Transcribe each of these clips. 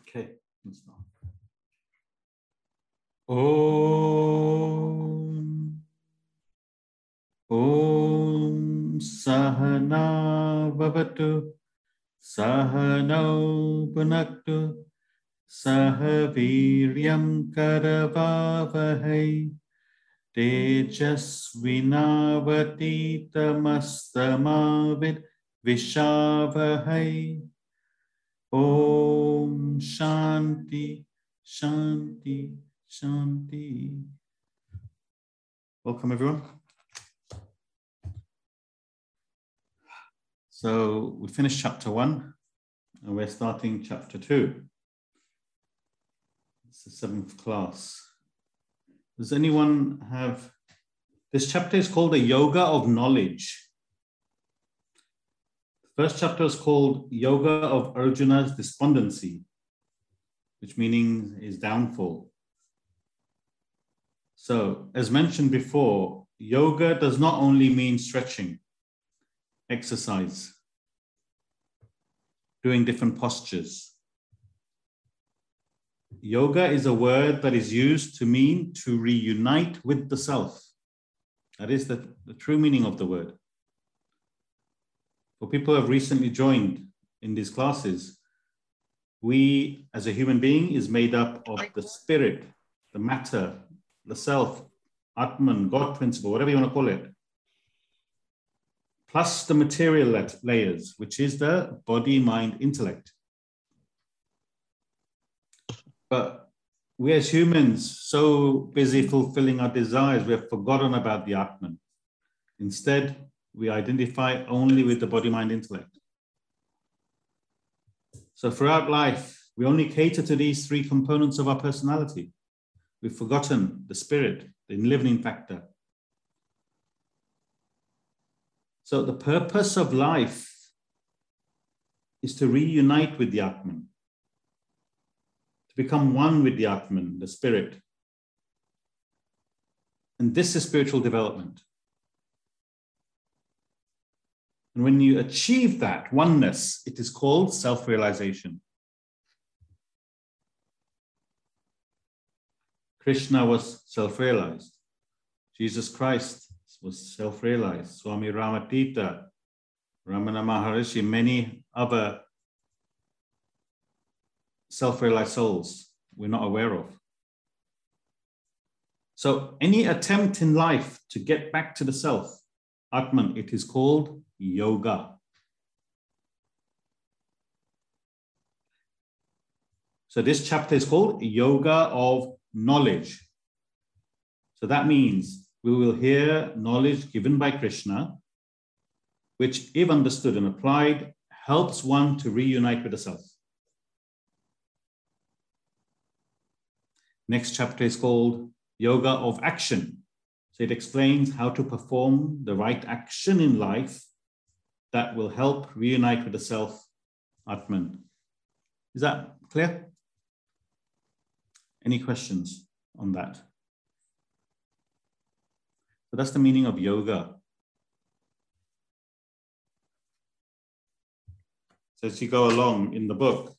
Okay, let's start. Om Om Sahana Vavatu Sahanau Punaktu Sahaviryam Karavavahai Tejasvinavatitamastamavid Vishavahai Om Shanti, Shanti, Shanti. Welcome, everyone. So we finished chapter one and we're starting chapter two. It's the seventh class. Does anyone have this chapter is called a yoga of knowledge. First chapter is called Yoga of Arjuna's Despondency, which meaning is downfall. So, as mentioned before, yoga does not only mean stretching, exercise, doing different postures. Yoga is a word that is used to mean to reunite with the self. That is the, the true meaning of the word for people who have recently joined in these classes, we as a human being is made up of the spirit, the matter, the self, Atman, God principle, whatever you want to call it, plus the material layers, which is the body, mind, intellect. But we as humans, so busy fulfilling our desires, we have forgotten about the Atman. Instead, we identify only with the body, mind, intellect. So throughout life, we only cater to these three components of our personality. We've forgotten the spirit, the enlivening factor. So the purpose of life is to reunite with the Atman, to become one with the Atman, the spirit. And this is spiritual development. And when you achieve that oneness, it is called self realization. Krishna was self realized. Jesus Christ was self realized. Swami Ramatita, Ramana Maharishi, many other self realized souls we're not aware of. So, any attempt in life to get back to the self, Atman, it is called yoga. So this chapter is called Yoga of Knowledge. So that means we will hear knowledge given by Krishna, which, if understood and applied, helps one to reunite with the self. Next chapter is called Yoga of Action. So it explains how to perform the right action in life that will help reunite with the self, Atman. Is that clear? Any questions on that? So that's the meaning of yoga. So as you go along in the book,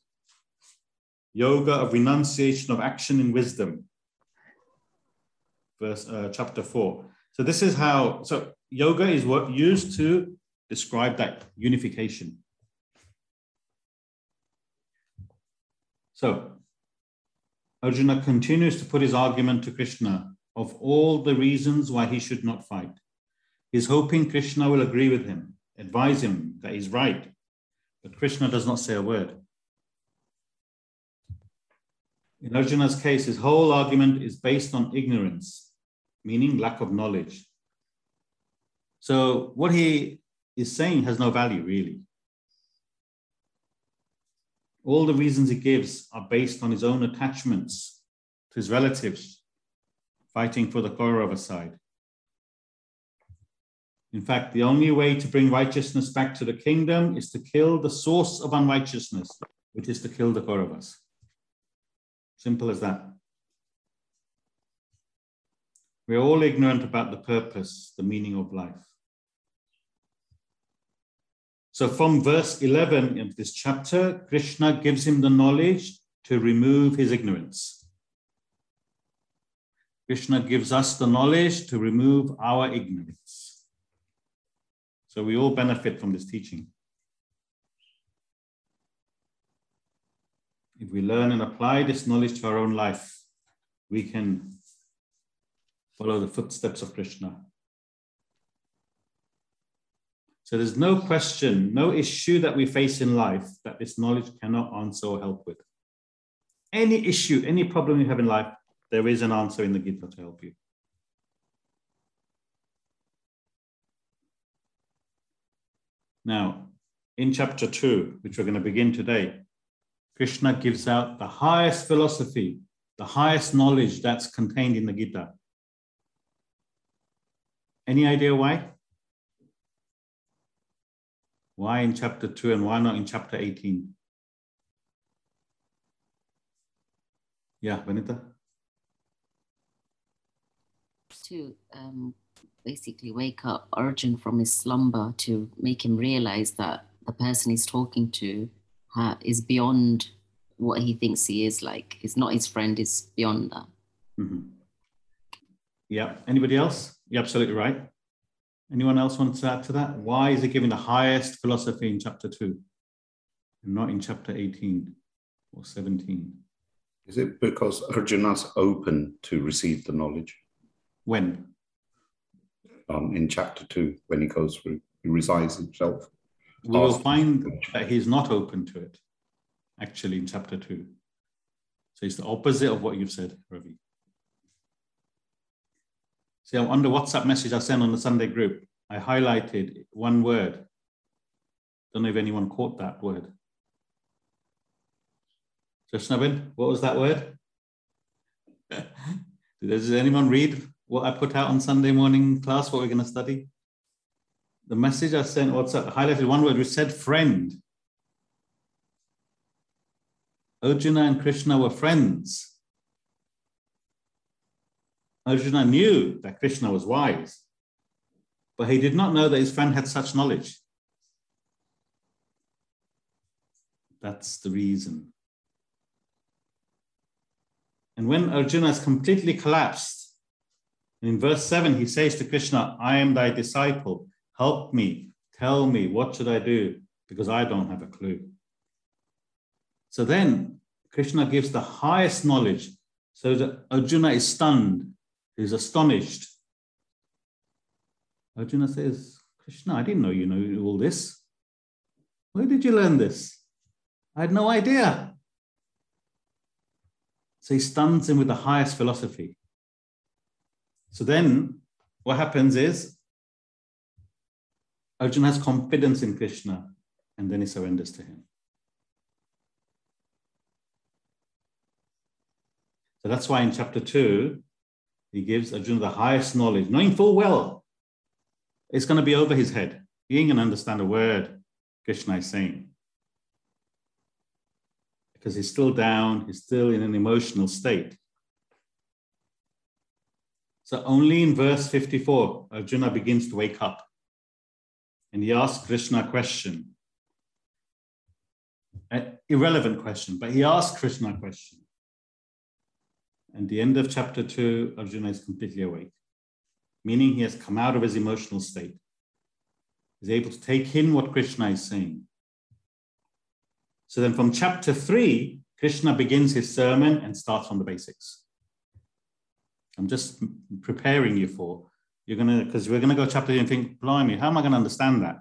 yoga of renunciation of action in wisdom, verse uh, chapter four. So this is how. So yoga is what used to describe that unification. So, Arjuna continues to put his argument to Krishna of all the reasons why he should not fight. He's hoping Krishna will agree with him, advise him that he's right, but Krishna does not say a word. In Arjuna's case, his whole argument is based on ignorance, meaning lack of knowledge. So, what he is saying has no value, really. All the reasons he gives are based on his own attachments to his relatives fighting for the Kaurava side. In fact, the only way to bring righteousness back to the kingdom is to kill the source of unrighteousness, which is to kill the Kauravas. Simple as that. We're all ignorant about the purpose, the meaning of life. So from verse 11 of this chapter, Krishna gives him the knowledge to remove his ignorance. Krishna gives us the knowledge to remove our ignorance. So we all benefit from this teaching. If we learn and apply this knowledge to our own life, we can follow the footsteps of Krishna. So there's no question, no issue that we face in life that this knowledge cannot answer or help with. Any issue, any problem you have in life, there is an answer in the Gita to help you. Now, in chapter two, which we're going to begin today, Krishna gives out the highest philosophy, the highest knowledge that's contained in the Gita. Any idea why? Why in chapter 2 and why not in chapter 18? Yeah, Vanita? To um, basically wake up Arjun from his slumber to make him realize that the person he's talking to uh, is beyond what he thinks he is like. He's not his friend, is beyond that. Mm-hmm. Yeah. Anybody else? You're absolutely right. Anyone else want to add to that? Why is he giving the highest philosophy in chapter 2 and not in chapter 18 or 17? Is it because Arjuna's open to receive the knowledge? When? Um, in chapter 2, when he goes through, he resigns himself. We will find that he's not open to it, actually, in chapter 2. So it's the opposite of what you've said, Ravi. See, on the WhatsApp message I sent on the Sunday group, I highlighted one word. Don't know if anyone caught that word. Jashnabin, what was that word? Does anyone read what I put out on Sunday morning class, what we're going to study? The message I sent, WhatsApp, highlighted one word, which said friend. Arjuna and Krishna were friends. Arjuna knew that Krishna was wise, but he did not know that his friend had such knowledge. That's the reason. And when Arjuna has completely collapsed, in verse 7, he says to Krishna, I am thy disciple. Help me. Tell me, what should I do? Because I don't have a clue. So then Krishna gives the highest knowledge so that Arjuna is stunned He's astonished. Arjuna says, Krishna, I didn't know you knew all this. Where did you learn this? I had no idea. So he stuns him with the highest philosophy. So then what happens is Arjuna has confidence in Krishna and then he surrenders to him. So that's why in chapter 2, he gives Arjuna the highest knowledge, knowing full well it's going to be over his head. He ain't going to understand a word Krishna is saying. Because he's still down, he's still in an emotional state. So only in verse 54, Arjuna begins to wake up. And he asks Krishna a question. An irrelevant question, but he asks Krishna a question. And the end of chapter two, Arjuna is completely awake, meaning he has come out of his emotional state. He's able to take in what Krishna is saying. So then from chapter three, Krishna begins his sermon and starts from the basics. I'm just preparing you for, you're to, because we're to go chapter and think, blimey, how am I to understand that?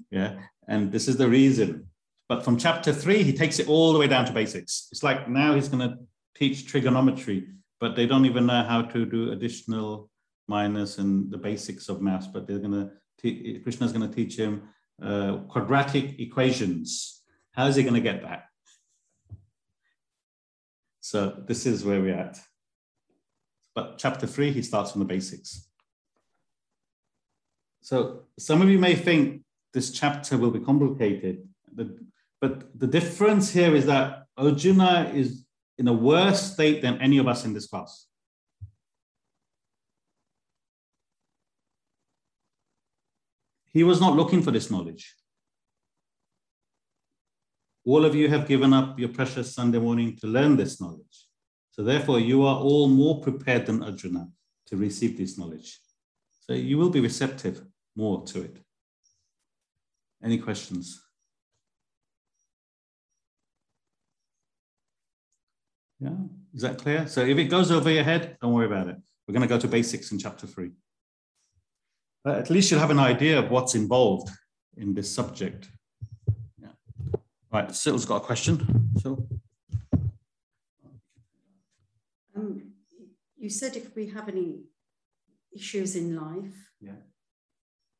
yeah. And this is the reason. But from chapter three, he takes it all the way down to basics. It's like now he's to teach trigonometry, but they don't even know how to do additional minus and the basics of maths. But they're going to Krishna's going to teach him uh, quadratic equations. How is he going to get that? So this is where we're at. But chapter three, he starts from the basics. So some of you may think this chapter will be complicated, but the difference here is that Arjuna is in a worse state than any of us in this class. He was not looking for this knowledge. all of you have given up your precious Sunday morning to learn this knowledge. So therefore, you are all more prepared than Arjuna to receive this knowledge. So you will be receptive more to it. Any questions? Yeah, is that clear? So if it goes over your head, don't worry about it. We're going to go to basics in chapter three. But at least you'll have an idea of what's involved in this subject. Yeah. Right, Sil's got a question. So, Um, you said if we have any issues in life Yeah.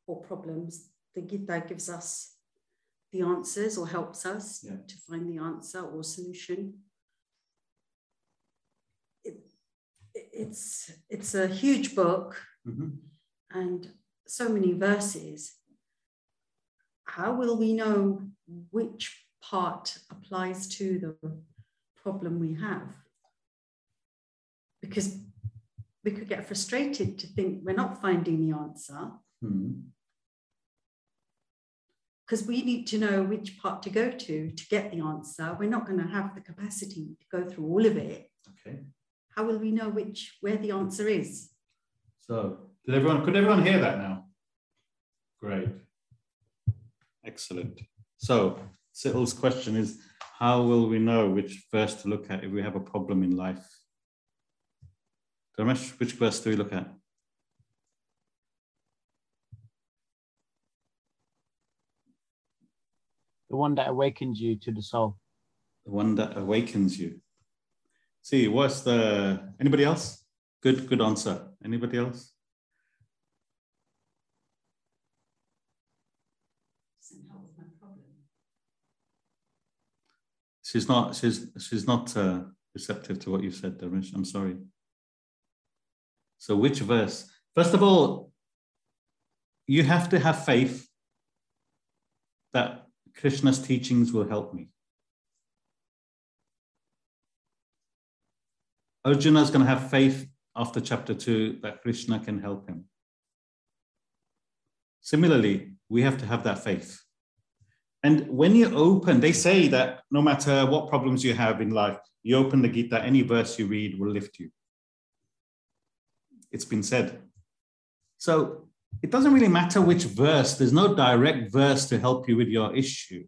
or problems, the Gita gives us the answers or helps us Yeah. to find the answer or solution. It, it- it's it's a huge book Mhm. and so many verses. How will we know which part applies to the problem we have? Because we could get frustrated to think we're not finding the answer Mhm. because we need to know which part to go to to get the answer. We're not going to have the capacity to go through all of it. okay. How will we know which where the answer is? So did everyone, could everyone hear that now? Great. Excellent. So Sitl's question is, how will we know which verse to look at if we have a problem in life? Ramesh, which verse do we look at? the one that awakens you to the soul. The one that awakens you. See, what's the, anybody else? Good, good answer. Anybody else? She's not, she's, she's not uh, receptive to what you said, Ramesh. I'm sorry. So which verse? First of all, you have to have faith that Krishna's teachings will help me. Arjuna is going to have faith after chapter two that Krishna can help him. Similarly, we have to have that faith. And when you open, they say that no matter what problems you have in life, you open the Gita, any verse you read will lift you. It's been said. So it doesn't really matter which verse, there's no direct verse to help you with your issue.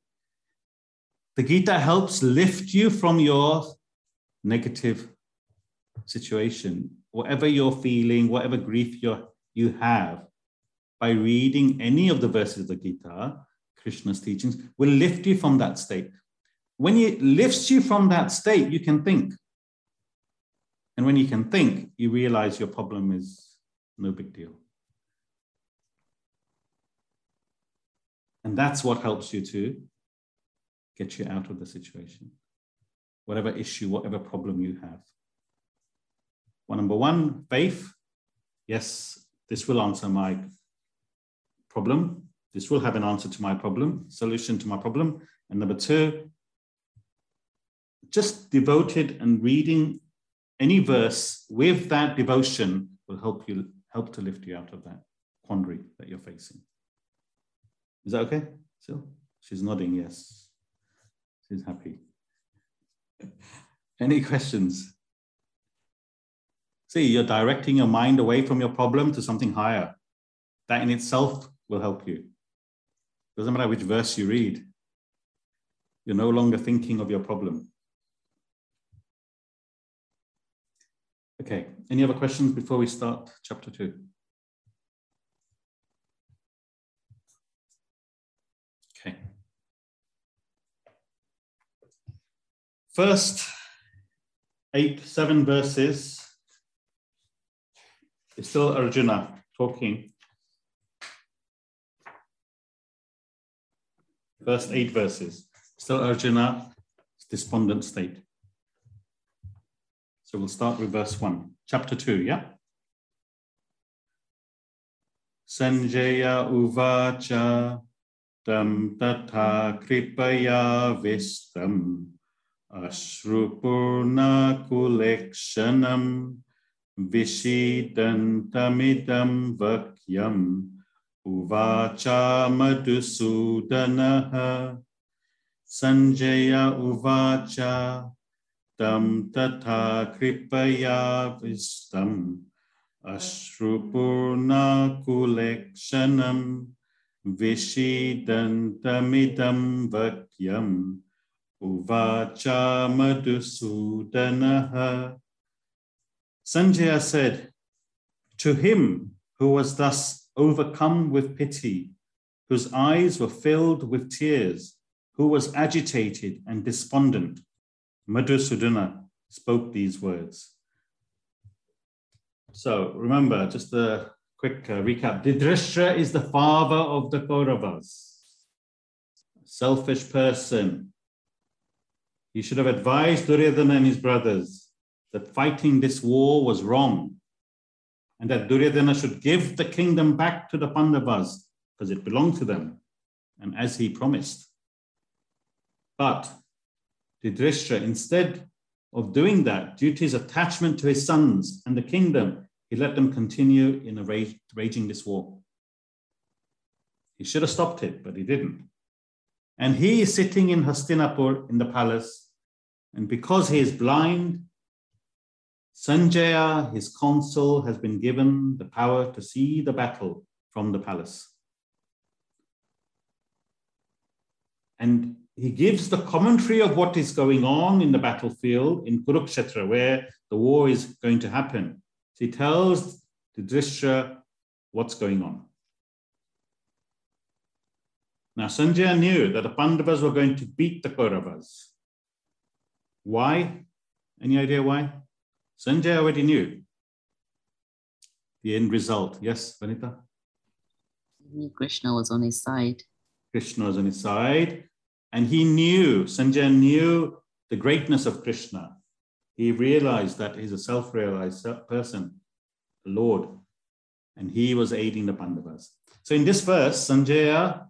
The Gita helps lift you from your negative situation, whatever you're feeling, whatever grief you you have, by reading any of the verses of the Gita, Krishna's teachings, will lift you from that state. When it lifts you from that state, you can think. And when you can think, you realize your problem is no big deal. And that's what helps you to get you out of the situation, whatever issue, whatever problem you have. Well, number one, faith. Yes, this will answer my problem. This will have an answer to my problem, solution to my problem. And number two, just devoted and reading any verse with that devotion will help you help to lift you out of that quandary that you're facing. Is that okay? Still? She's nodding yes. She's happy. Any questions? See, you're directing your mind away from your problem to something higher. That in itself will help you. Doesn't matter which verse you read. You're no longer thinking of your problem. Okay, any other questions before we start chapter two? Okay. First eight, seven verses is still Arjuna talking. First eight verses, still Arjuna, despondent state. So we'll start with verse one, chapter two, yeah? Sanjaya uvacha tam tatha kripaya vistam ashrupurna kulekshanam vakyam uvacha madhusudanaha Sanjaya Uvacha Tam Tatha Kripaya Vistam Ashrupurna Kulekshanam Vishidantamidam Vakyam Uvacha Madhusudanaha. Sanjaya said, To him who was thus overcome with pity, whose eyes were filled with tears, who was agitated and despondent, Madhusudana spoke these words. So remember, just a quick uh, recap. Dhritarashtra is the father of the Kauravas, selfish person. He should have advised Duryodhana and his brothers that fighting this war was wrong and that Duryodhana should give the kingdom back to the Pandavas because it belonged to them and as he promised. But Dhritarashtra, instead of doing that, due to his attachment to his sons and the kingdom, he let them continue in rage, raging this war. He should have stopped it, but he didn't. And he is sitting in Hastinapur in the palace. And because he is blind, Sanjaya, his consul, has been given the power to see the battle from the palace. And he gives the commentary of what is going on in the battlefield in Kurukshetra, where the war is going to happen. So he tells Yudhishthira what's going on. Now, Sanjaya knew that the Pandavas were going to beat the Kauravas. Why? Any idea why? Sanjay already knew the end result. Yes, Vanita? Krishna was on his side. Krishna was on his side. And he knew, Sanjay knew the greatness of Krishna. He realized that he's a self realized person, the Lord, and he was aiding the Pandavas. So in this verse, Sanjaya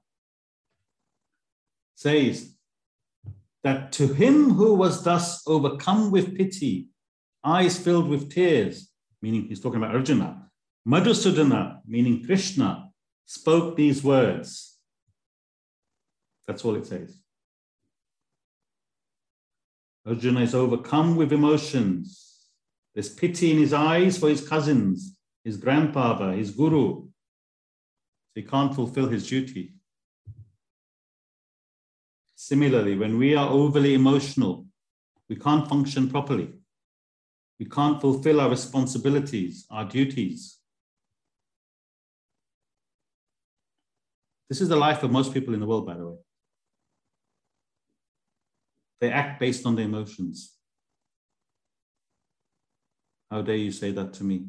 says that to him who was thus overcome with pity, eyes filled with tears, meaning he's talking about Arjuna, Madhusudana, meaning Krishna, spoke these words. That's all it says. Arjuna is overcome with emotions. There's pity in his eyes for his cousins, his grandfather, his guru. So He can't fulfill his duty. Similarly, when we are overly emotional, we can't function properly. We can't fulfill our responsibilities, our duties. This is the life of most people in the world, by the way. They act based on their emotions. How dare you say that to me?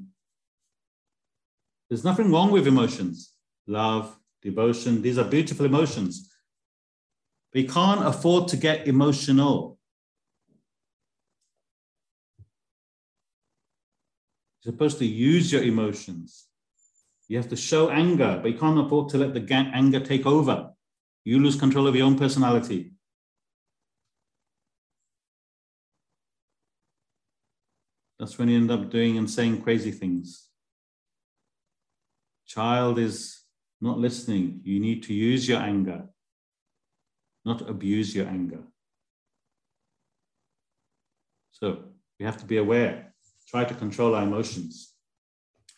There's nothing wrong with emotions. Love, devotion, these are beautiful emotions. We can't afford to get emotional. You're supposed to use your emotions. You have to show anger, but you can't afford to let the anger take over. You lose control of your own personality. That's when you end up doing and saying crazy things. Child is not listening. You need to use your anger, not abuse your anger. So we have to be aware. Try to control our emotions.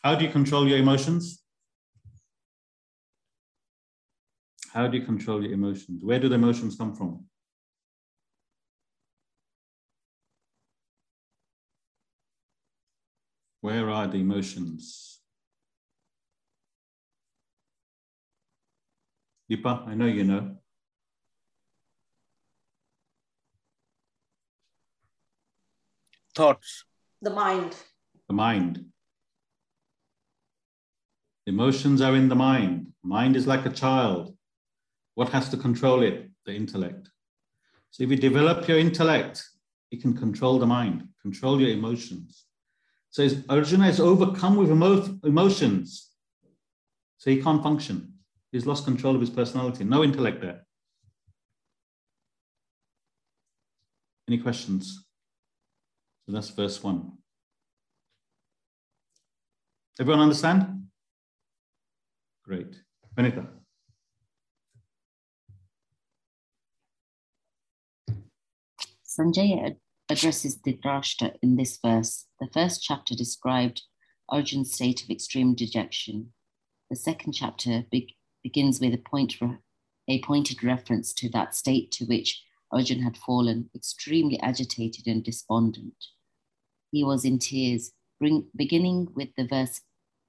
How do you control your emotions? How do you control your emotions? Where do the emotions come from? Where are the emotions? Deepa, I know you know. Thoughts. The mind. The mind. Emotions are in the mind. Mind is like a child. What has to control it? The intellect. So if you develop your intellect, you can control the mind, control your emotions. So Arjuna is overcome with emo- emotions. So he can't function. He's lost control of his personality. No intellect there. Any questions? So that's verse one. Everyone understand? Great. Vanita. Sanjaya addresses Dhritarashtra in this verse. The first chapter described Arjun's state of extreme dejection. The second chapter be- begins with a, point re- a pointed reference to that state to which Arjun had fallen, extremely agitated and despondent. He was in tears, bring, beginning with the verse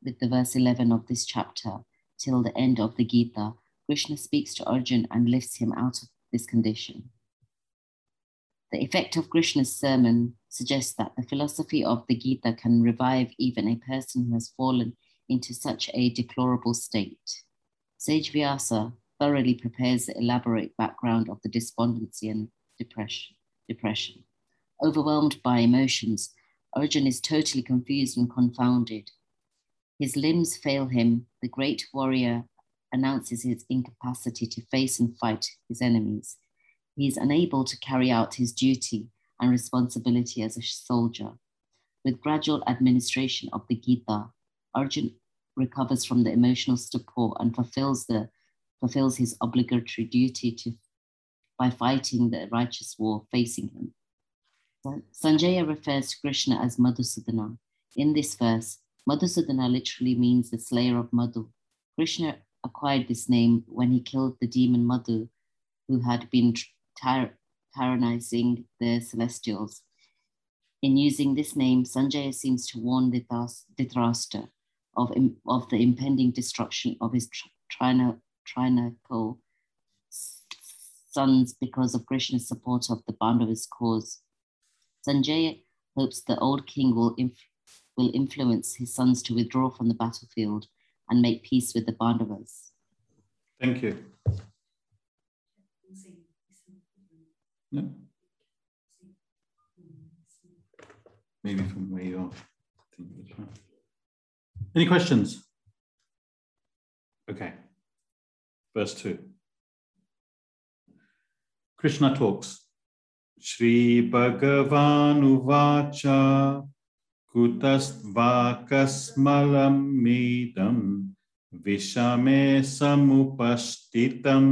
with the verse 11 of this chapter till the end of the Gita. Krishna speaks to Arjun and lifts him out of this condition. The effect of Krishna's sermon suggests that the philosophy of the Gita can revive even a person who has fallen into such a deplorable state. Sage Vyasa thoroughly prepares the elaborate background of the despondency and depression. depression. Overwhelmed by emotions, Arjun is totally confused and confounded. His limbs fail him. The great warrior announces his incapacity to face and fight his enemies he is unable to carry out his duty and responsibility as a soldier. With gradual administration of the Gita, Arjun recovers from the emotional stupor and fulfills, the, fulfills his obligatory duty to, by fighting the righteous war facing him. Sanjaya refers to Krishna as Madhusudana. In this verse, Madhusudana literally means the slayer of Madhu. Krishna acquired this name when he killed the demon Madhu, who had been tyr- tyrannizing the celestials. In using this name, Sanjaya seems to warn Dhritarashtra of, of the impending destruction of his trina, trinacal sons because of Krishna's support of the Pandavas' cause. Sanjaya hopes the old king will, inf- will influence his sons to withdraw from the battlefield and make peace with the Pandavas. Thank you. No? Maybe from where you are. Any questions? Okay. Verse 2. Krishna talks. Shri Bhagavan Uvacha Kutastvakasmalam Medam Vishame Samupashtitam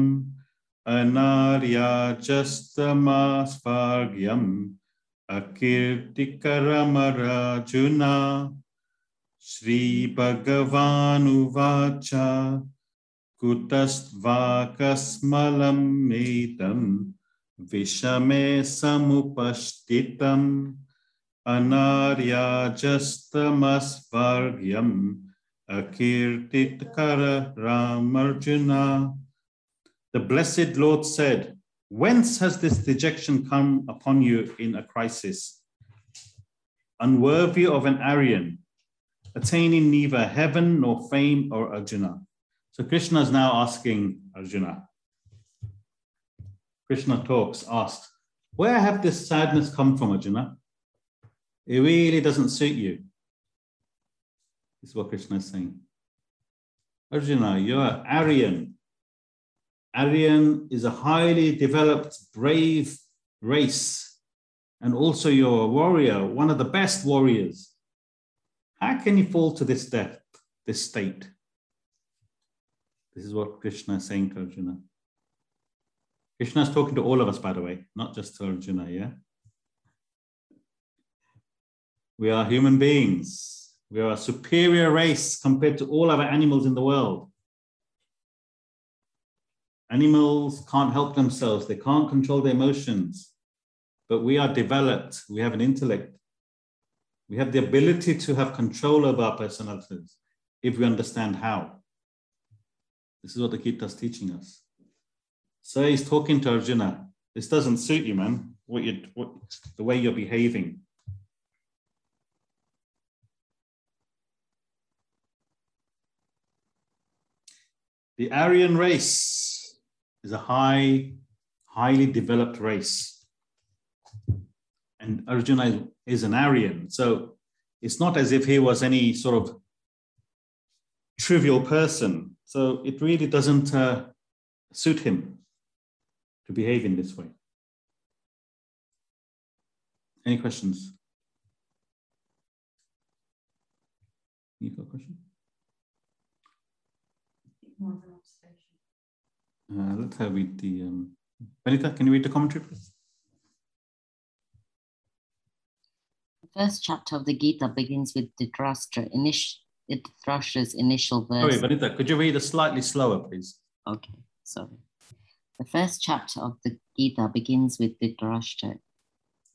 अनार्याजस्तमास्फार्ग्यम् अकीर्तिकरमराजुना श्रीभगवानुवाच कुतस्त्वाकस्मलं मेतं विषमे समुपस्थितम् अनार्याजस्तमस्वर्ग्यम् अकीर्तिकर रामर्जुना The blessed Lord said, Whence has this dejection come upon you in a crisis? Unworthy of an Aryan, attaining neither heaven nor fame or Arjuna. So Krishna is now asking Arjuna. Krishna talks, asks, Where have this sadness come from, Arjuna? It really doesn't suit you. This is what Krishna is saying. Arjuna, you're Aryan, Aryan is a highly developed, brave race, and also you're a warrior, one of the best warriors. How can you fall to this depth, this state? This is what Krishna is saying to Arjuna. Krishna is talking to all of us, by the way, not just to Arjuna, yeah? We are human beings. We are a superior race compared to all other animals in the world. Animals can't help themselves, they can't control their emotions. But we are developed, we have an intellect. We have the ability to have control over our personalities if we understand how. This is what the Gita is teaching us. So he's talking to Arjuna. This doesn't suit you, man. What you, what, the way you're behaving. The Aryan race is a high, highly developed race. And Arjuna is an Aryan. So it's not as if he was any sort of trivial person. So it really doesn't uh, suit him to behave in this way. Any questions? You got a question? Uh, let's have read the. Um, Vanita, can you read the commentary, please? The first chapter of the Gita begins with Dhritarashtra, init- Dhritarashtra's initial verse. Sorry, Vanita, could you read it slightly slower, please? Okay, sorry. The first chapter of the Gita begins with Dhritarashtra,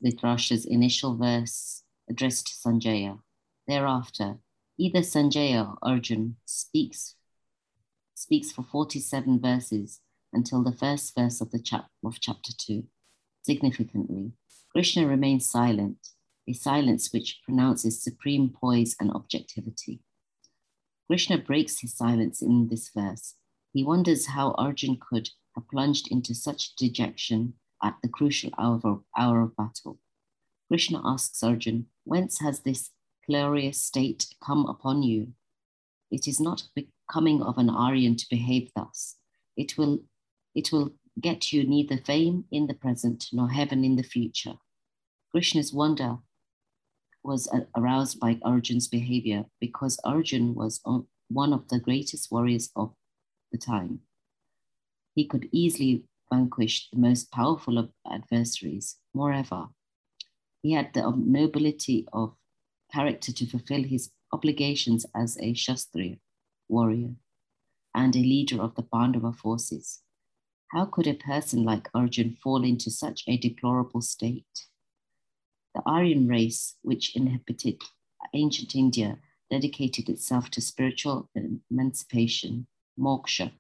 Dhritarashtra's initial verse addressed to Sanjaya. Thereafter, either Sanjaya or Arjun speaks, speaks for 47 verses until the first verse of, the chap- of chapter 2. Significantly, Krishna remains silent, a silence which pronounces supreme poise and objectivity. Krishna breaks his silence in this verse. He wonders how Arjun could have plunged into such dejection at the crucial hour of, hour of battle. Krishna asks Arjun, Whence has this glorious state come upon you? It is not becoming of an Aryan to behave thus. It will, it will get you neither fame in the present nor heaven in the future. Krishna's wonder was aroused by Arjun's behavior because Arjun was one of the greatest warriors of the time. He could easily vanquish the most powerful of adversaries. Moreover, he had the nobility of character to fulfill his obligations as a Kshatriya warrior and a leader of the Pandava forces. How could a person like Arjun fall into such a deplorable state? The Aryan race, which inhabited ancient India, dedicated itself to spiritual emancipation, moksha.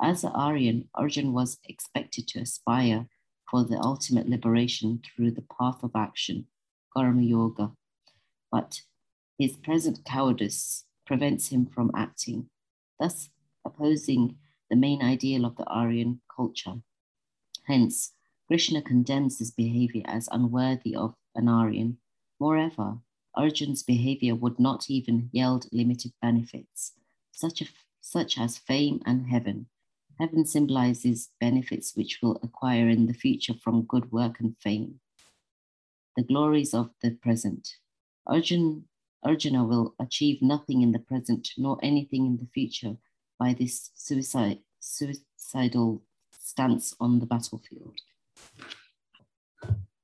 As an Aryan, Arjun was expected to aspire for the ultimate liberation through the path of action, Karma Yoga. But his present cowardice prevents him from acting, thus opposing the main ideal of the Aryan culture. Hence, Krishna condemns this behavior as unworthy of an Aryan. Moreover, Arjun's behavior would not even yield limited benefits, such, a, such as fame and heaven. Heaven symbolizes benefits which we'll acquire in the future from good work and fame. The glories of the present. Arjun, Arjuna will achieve nothing in the present nor anything in the future by this suicide, suicidal stance on the battlefield.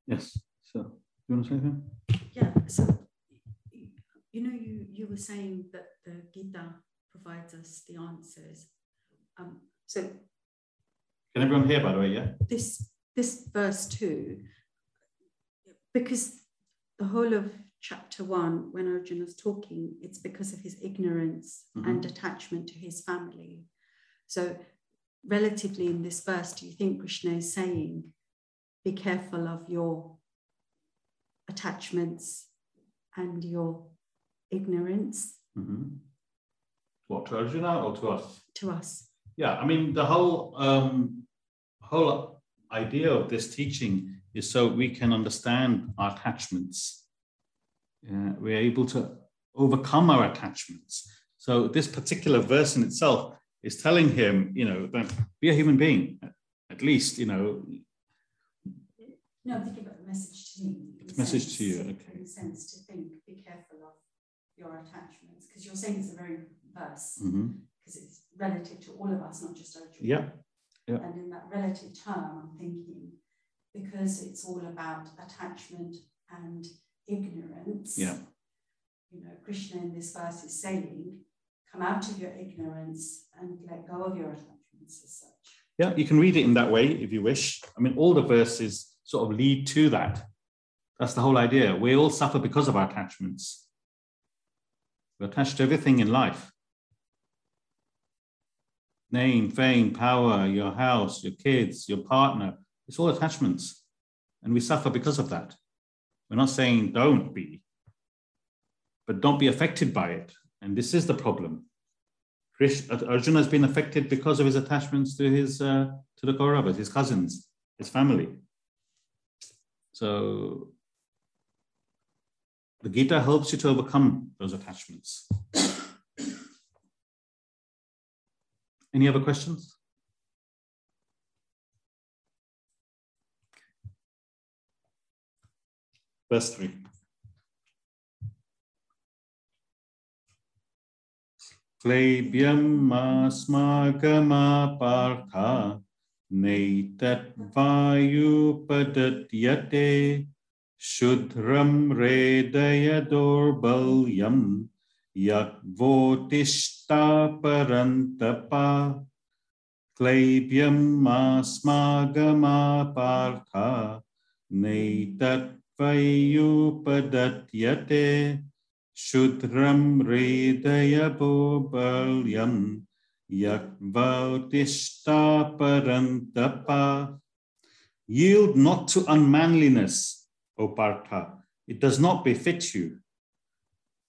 Yes. So, you want to say anything? Yeah. So, you know, you you were saying that the Gita provides us the answers. Um, so, can everyone hear? By the way, yeah. This this verse two, because the whole of chapter one, when Arjuna is talking, it's because of his ignorance mm-hmm. and attachment to his family. So, relatively in this verse, do you think Krishna is saying, be careful of your attachments and your ignorance? Mm-hmm. What, to Arjuna or to us? To us. Yeah, I mean, the whole, um, whole idea of this teaching is so we can understand our attachments uh, we're able to overcome our attachments. So this particular verse in itself is telling him, you know, that be a human being, at least, you know. No, I'm thinking about the message to me. The message sense, to you, okay. The sense to think, be careful of your attachments, because you're saying it's a very verse, because it's relative to all of us, not just our children. Yeah. Yeah. And in that relative term, I'm thinking, because it's all about attachment and ignorance. Yeah. You know, Krishna in this verse is saying, come out of your ignorance and let go of your attachments as such. Yeah, you can read it in that way if you wish. I mean, all the verses sort of lead to that. That's the whole idea. We all suffer because of our attachments. We're attached to everything in life name, fame, power, your house, your kids, your partner. It's all attachments. And we suffer because of that. We're not saying don't be, but don't be affected by it. And this is the problem. Arjuna has been affected because of his attachments to his uh, to the Kauravas, his cousins, his family. So the Gita helps you to overcome those attachments. Any other questions? Verse 3. क्लैब्यम् अस्माकमापार्था नैतत् वायुपदत्यते Klebhyam Asmagama Partha Naitattvayupadatyate Shudram Redaya Dorbalyam Yakvotishta Parantapa Yield not to unmanliness, O Partha. It does not befit you.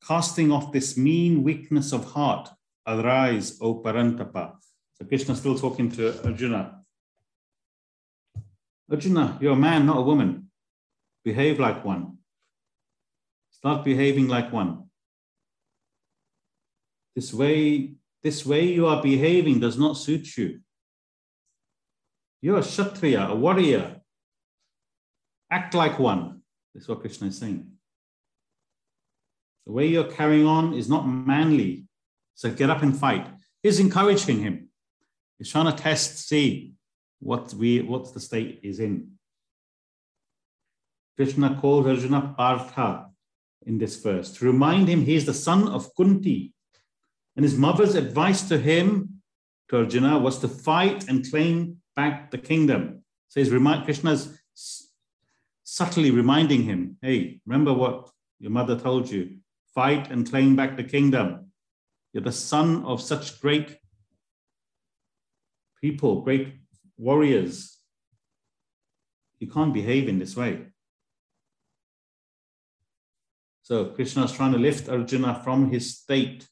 Casting off this mean weakness of heart, arise, O Parantapa. So Krishna is still talking to Arjuna. Arjuna, you're a man, not a woman. Behave like one. Start behaving like one. This way, this way you are behaving does not suit you. You're a Kshatriya, a warrior. Act like one. That's what Krishna is saying. The way you're carrying on is not manly. So get up and fight. He's encouraging him. He's trying to test, see what we what the state is in. Krishna calls Arjuna Partha in this verse to remind him he is the son of Kunti. And his mother's advice to him, to Arjuna, was to fight and claim back the kingdom. So he's remind Krishna's subtly reminding him, hey, remember what your mother told you. Fight and claim back the kingdom. You're the son of such great people, great warriors. You can't behave in this way. So Krishna is trying to lift Arjuna from his state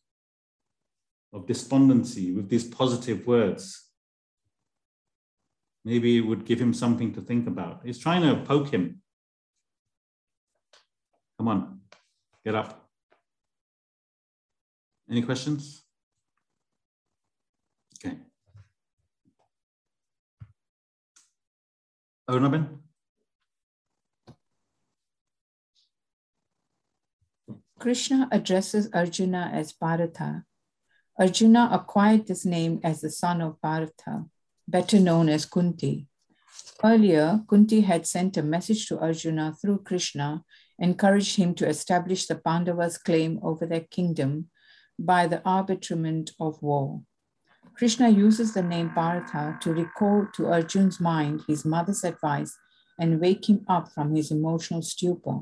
of despondency with these positive words maybe it would give him something to think about. He's trying to poke him. Come on, get up. Any questions? Okay. Oh, Arunabin? Krishna addresses Arjuna as Partha. Arjuna acquired this name as the son of Pritha better known as Kunti. Earlier, Kunti had sent a message to Arjuna through Krishna, encouraged him to establish the Pandavas' claim over their kingdom by the arbitrament of war. Krishna uses the name Partha to recall to Arjun's mind his mother's advice and wake him up from his emotional stupor.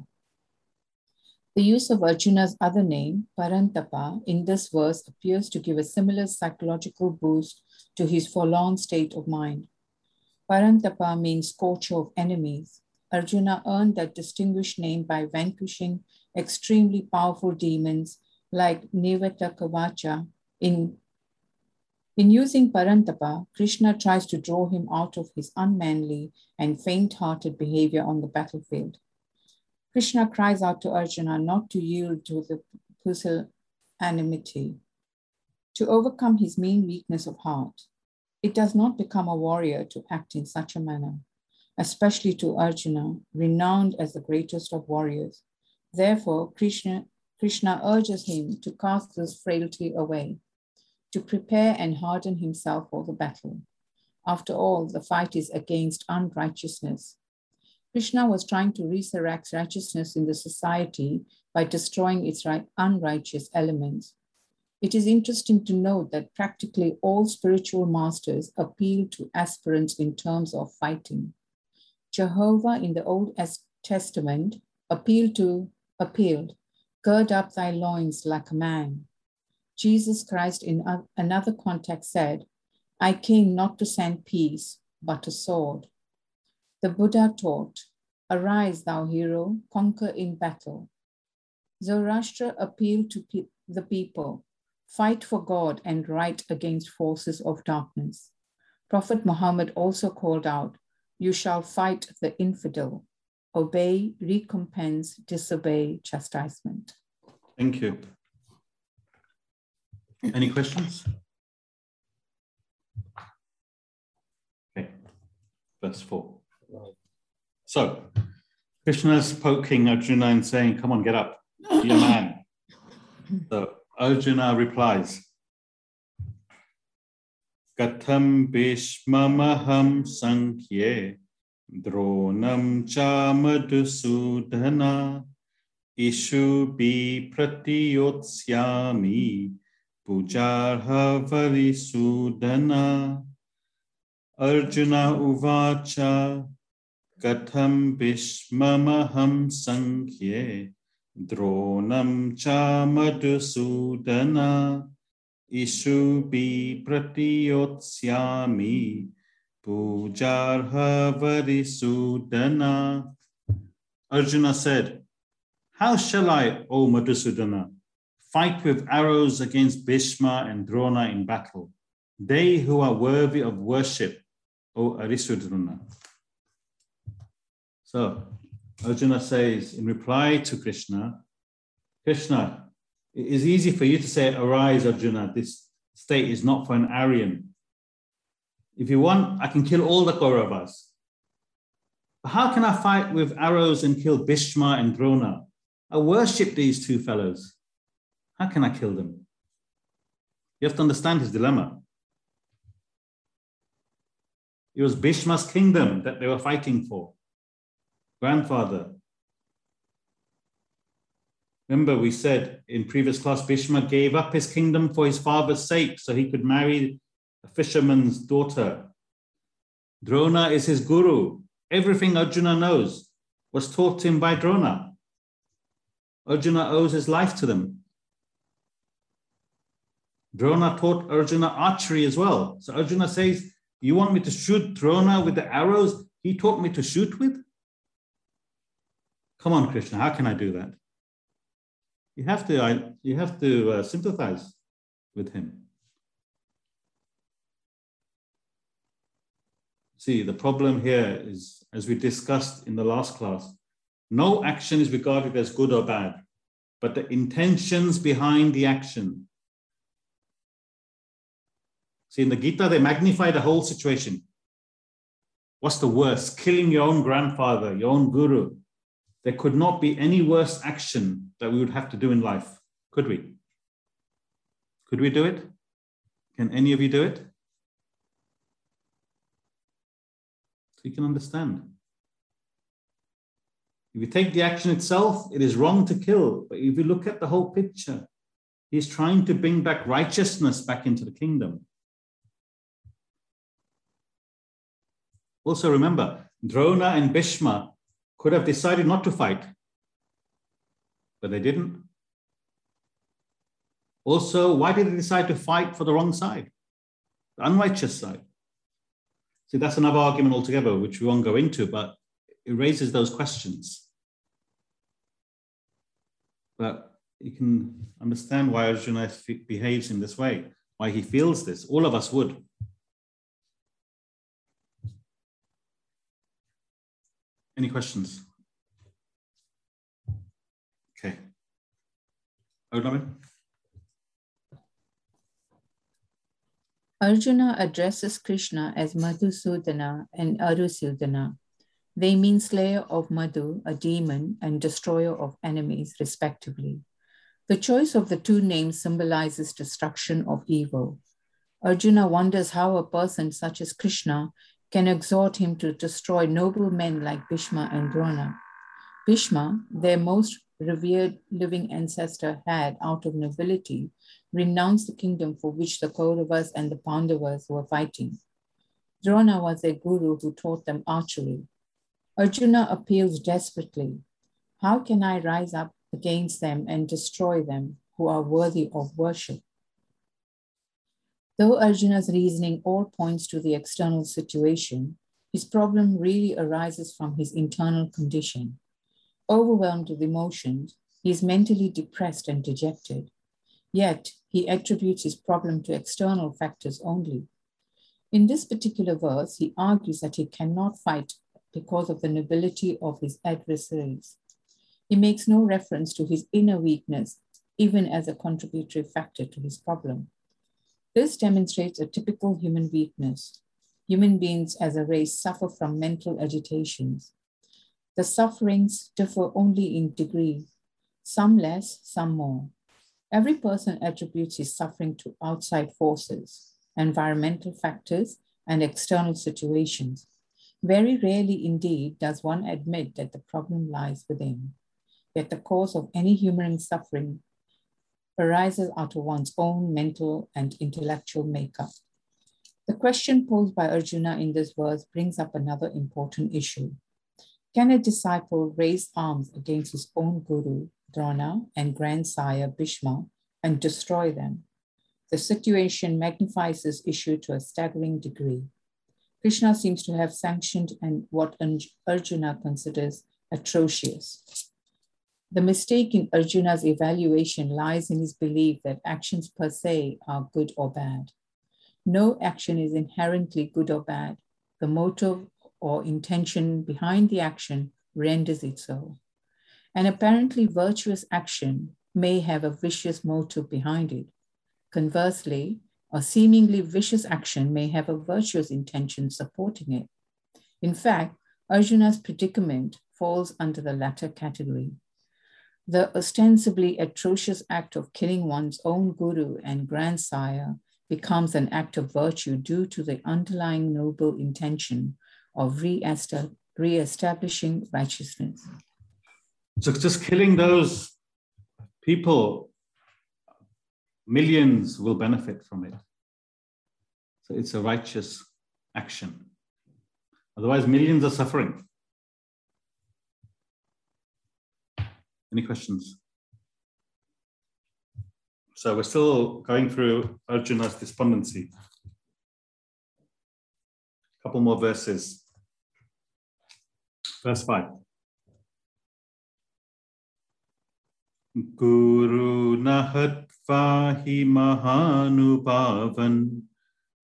The use of Arjuna's other name, Parantapa, in this verse appears to give a similar psychological boost to his forlorn state of mind. Parantapa means scorcher of enemies. Arjuna earned that distinguished name by vanquishing extremely powerful demons like Nivatakavacha. In, in using Parantapa, Krishna tries to draw him out of his unmanly and faint-hearted behavior on the battlefield. Krishna cries out to Arjuna not to yield to the pusillanimity to overcome his mean weakness of heart. It does not become a warrior to act in such a manner, especially to Arjuna, renowned as the greatest of warriors. Therefore, Krishna, Krishna urges him to cast this frailty away, to prepare and harden himself for the battle. After all, the fight is against unrighteousness. Krishna was trying to resurrect righteousness in the society by destroying its unrighteous elements. It is interesting to note that practically all spiritual masters appeal to aspirants in terms of fighting. Jehovah in the Old Testament appealed to appealed, gird up thy loins like a man. Jesus Christ in another context said, I came not to send peace, but a sword. The Buddha taught, arise thou hero, conquer in battle. Zoroaster appealed to pe the people, fight for God and right against forces of darkness. Prophet Muhammad also called out, You shall fight the infidel, obey, recompense, disobey, chastisement. Thank you. Any questions? Okay, verse 4. So, Krishna is poking Arjuna and saying, Come on, get up, be a man. So, Arjuna replies, Katham Bhishmamaham Sankhye Ishu bi pratiyotsyami pujarha varisudana Arjuna uvacha katham bhishmamaham sankhye dronam cha madhusudana ishu bi pratiyotsyami Pujarha. Arjuna said, How shall I, O Madhusudana, fight with arrows against Bhishma and Drona in battle, they who are worthy of worship, O Arisudana? So, Arjuna says in reply to Krishna, Krishna, it is easy for you to say, Arise, Arjuna, this state is not for an Aryan. If you want, I can kill all the Kauravas. But how can I fight with arrows and kill Bhishma and Drona? I worship these two fellows. How can I kill them? You have to understand his dilemma. It was Bhishma's kingdom that they were fighting for. Grandfather. Remember, we said in previous class, Bhishma gave up his kingdom for his father's sake so he could marry a fisherman's daughter. Drona is his guru. Everything Arjuna knows was taught him by Drona. Arjuna owes his life to them. Drona taught Arjuna archery as well. So Arjuna says, You want me to shoot Drona with the arrows he taught me to shoot with? Come on, Krishna, how can I do that? You have to, I, you have to uh, sympathize with him. See, the problem here is, as we discussed in the last class, no action is regarded as good or bad, but the intentions behind the action. See, in the Gita, they magnify the whole situation. What's the worst? Killing your own grandfather, your own guru. There could not be any worse action that we would have to do in life, could we? Could we do it? Can any of you do it? So you can understand. If you take the action itself, it is wrong to kill. But if you look at the whole picture, he's trying to bring back righteousness back into the kingdom. Also, remember, Drona and Bhishma could have decided not to fight, but they didn't. Also, why did they decide to fight for the wrong side, the unrighteous side? See, that's another argument altogether, which we won't go into, but it raises those questions. But you can understand why Arjuna behaves in this way, why he feels this. All of us would. Any questions? Okay. Odlamin? Arjuna addresses Krishna as Madhusudana and Arisudana. They mean slayer of Madhu, a demon, and destroyer of enemies, respectively. The choice of the two names symbolizes destruction of evil. Arjuna wonders how a person such as Krishna can exhort him to destroy noble men like Bhishma and Drona. Bhishma, their most revered living ancestor, had, out of nobility, renounced the kingdom for which the Kauravas and the Pandavas were fighting. Drona was their guru who taught them archery. Arjuna appeals desperately How can I rise up against them and destroy them who are worthy of worship? Though Arjuna's reasoning all points to the external situation, his problem really arises from his internal condition. Overwhelmed with emotions, he is mentally depressed and dejected. Yet, he attributes his problem to external factors only. In this particular verse, he argues that he cannot fight because of the nobility of his adversaries. He makes no reference to his inner weakness, even as a contributory factor to his problem. This demonstrates a typical human weakness. Human beings as a race suffer from mental agitations. The sufferings differ only in degree, some less, some more. Every person attributes his suffering to outside forces, environmental factors, and external situations. Very rarely indeed does one admit that the problem lies within, yet the cause of any human suffering arises out of one's own mental and intellectual makeup. The question posed by Arjuna in this verse brings up another important issue. Can a disciple raise arms against his own guru, Drona, and grandsire Bhishma and destroy them? The situation magnifies this issue to a staggering degree. Krishna seems to have sanctioned and what Arjuna considers atrocious. The mistake in Arjuna's evaluation lies in his belief that actions per se are good or bad. No action is inherently good or bad. The motive or intention behind the action renders it so. An apparently virtuous action may have a vicious motive behind it. Conversely, a seemingly vicious action may have a virtuous intention supporting it. In fact, Arjuna's predicament falls under the latter category the ostensibly atrocious act of killing one's own guru and grandsire becomes an act of virtue due to the underlying noble intention of re-establishing righteousness. So just killing those people, millions will benefit from it. So it's a righteous action. Otherwise, millions are suffering. Any questions? So we're still going through Arjuna's despondency. A couple more verses. That's fine. गुरु नहत्वाहि महानुभावन्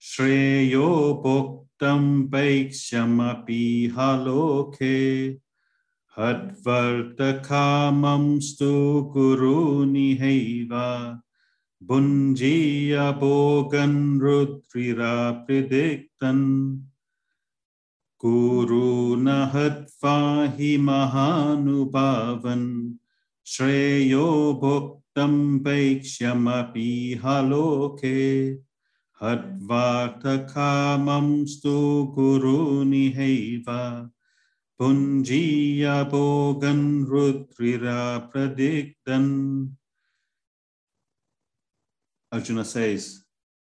श्रेयोपोक्तं पैक्ष्यमपीहलोके हद्वर्तकामं स्तु गुरुनिहैव भुञ्जीयभोगन् रुद्रिरा प्रदिक्तन् कुरु न हत्वा हि महानुभावन् श्रेयो भोक्तं पैक्ष्यमपि हलोके हद्वार्थकामं स्तु गुरुनिहैव पुञ्जीयभोगन् रुद्रिरा प्रदिग्धन् Arjun says,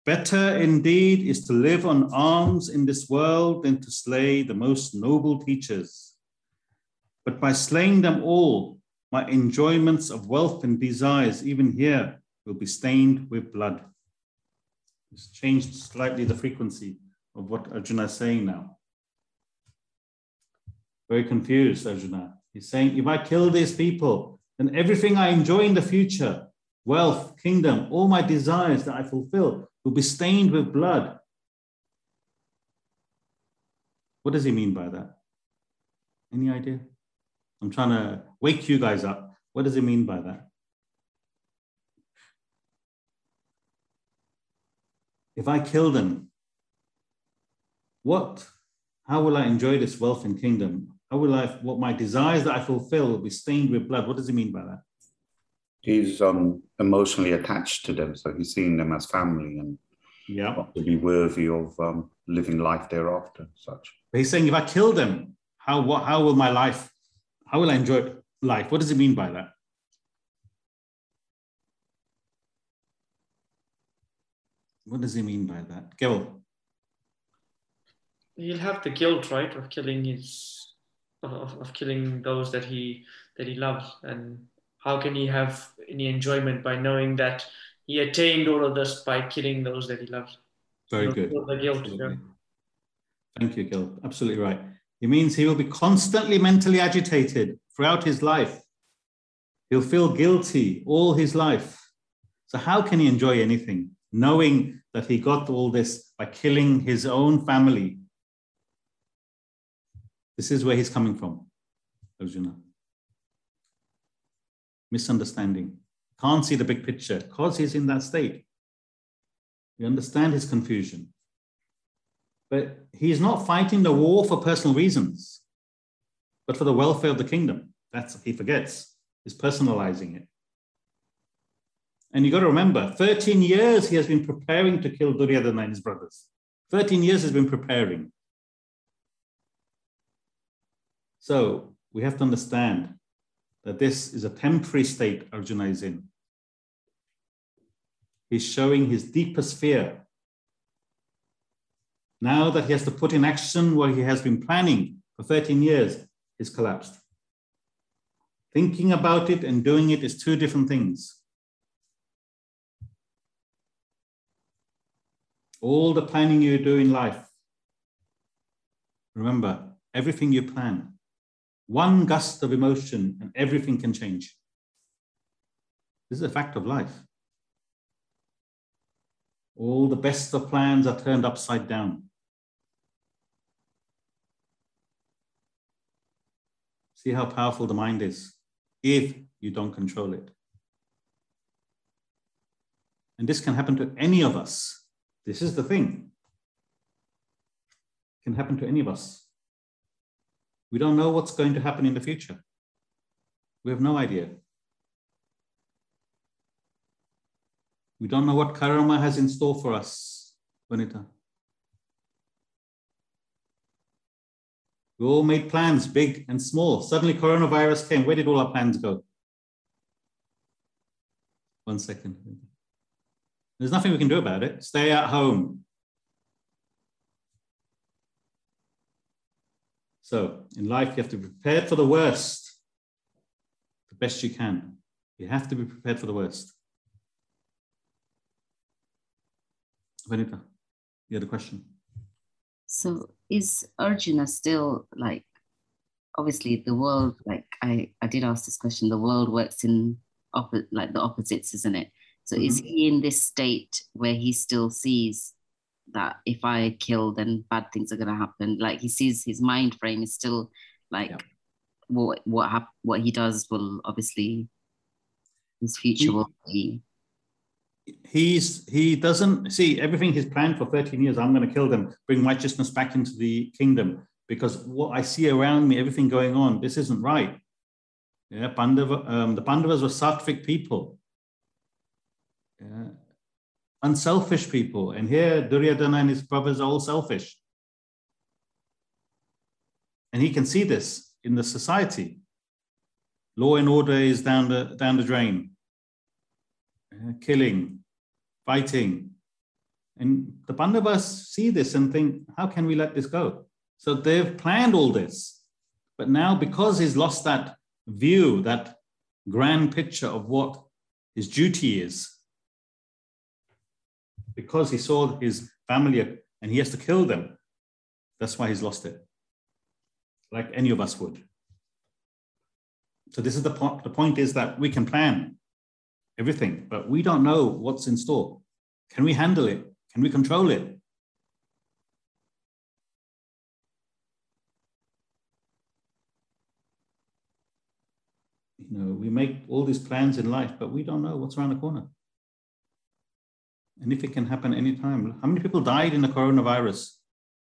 Better indeed is to live on alms in this world than to slay the most noble teachers. But by slaying them all, my enjoyments of wealth and desires, even here, will be stained with blood. It's changed slightly the frequency of what Arjuna is saying now very confused, Arjuna. He's saying, if I kill these people, then everything I enjoy in the future, wealth, kingdom, all my desires that I fulfill will be stained with blood. What does he mean by that? Any idea? I'm trying to wake you guys up. What does he mean by that? If I kill them, what? How will I enjoy this wealth and kingdom? How will I, what my desires that I fulfill will be stained with blood? What does he mean by that? He's um, emotionally attached to them, so he's seeing them as family and yeah. to be worthy of um, living life thereafter. Such. But he's saying, if I kill them, how what, how will my life? How will I enjoy life? What does he mean by that? What does he mean by that, Gil? He'll have the guilt, right, of killing his of, of killing those that he that he loves and how can he have any enjoyment by knowing that he attained all of this by killing those that he loves? Very good. the guilt yeah. thank you gil. Absolutely right. It means he will be constantly mentally agitated throughout his life. He'll feel guilty all his life. So how can he enjoy anything knowing that he got all this by killing his own family? This is where he's coming from, Arjuna. Misunderstanding. Can't see the big picture because he's in that state. We understand his confusion. But he's not fighting the war for personal reasons, but for the welfare of the kingdom. That's he forgets. He's personalizing it. And you got to remember, 13 years he has been preparing to kill Duryodhana and his brothers. 13 years he's been preparing. So we have to understand that this is a temporary state Arjuna is in. He's showing his deepest fear. Now that he has to put in action what he has been planning for 13 years, is collapsed. Thinking about it and doing it is two different things. All the planning you do in life, remember, everything you plan, one gust of emotion and everything can change. This is a fact of life. All the best of plans are turned upside down. See how powerful the mind is if you don't control it. And this can happen to any of us. This is the thing. It can happen to any of us. We don't know what's going to happen in the future. We have no idea. We don't know what karma has in store for us, Vanita. We all made plans, big and small. Suddenly, coronavirus came. Where did all our plans go? One second. There's nothing we can do about it. Stay at home. So, in life, you have to be prepared for the worst the best you can. You have to be prepared for the worst. Vanita, you had a question. So is Arjuna still like obviously the world like I, I did ask this question, the world works in oppo- like the opposites, isn't it? So mm-hmm. is he in this state where he still sees that if I kill, then bad things are gonna happen? Like he sees his mind frame is still like yeah. what what hap- what he does will obviously his future he, will be he's he doesn't see everything he's planned for 13 years i'm going to kill them bring righteousness back into the kingdom because what i see around me everything going on this isn't right yeah Pandava, um, the pandavas were sattvic people yeah. Unselfish people and here duryodhana and his brothers are all selfish and he can see this in the society law and order is down the down the drain uh, killing, fighting. And the Pandavas see this and think, how can we let this go? So they've planned all this. But now, because he's lost that view, that grand picture of what his duty is, because he saw his family and he has to kill them, that's why he's lost it, like any of us would. So this is the point. The point is that we can plan, everything, but we don't know what's in store. Can we handle it? Can we control it? You know, we make all these plans in life, but we don't know what's around the corner. It can happen anytime. How many people died in the coronavirus?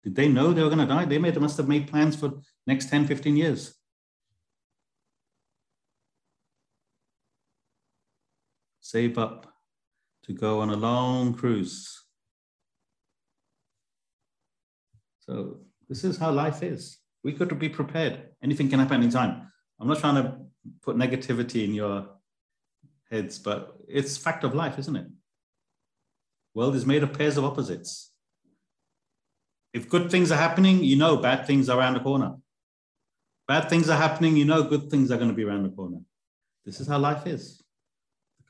Did they know they were going to die? They made, must have made plans for next 10, 15 years. save up to go on a long cruise. So this is how life is. We got to be prepared. Anything can happen anytime. I'm not trying to put negativity in your heads, but it's fact of life, isn't it? World is made of pairs of opposites. If good things are happening, you know bad things are around the corner. Bad things are happening, you know good things are going to be around the corner. This is how life is.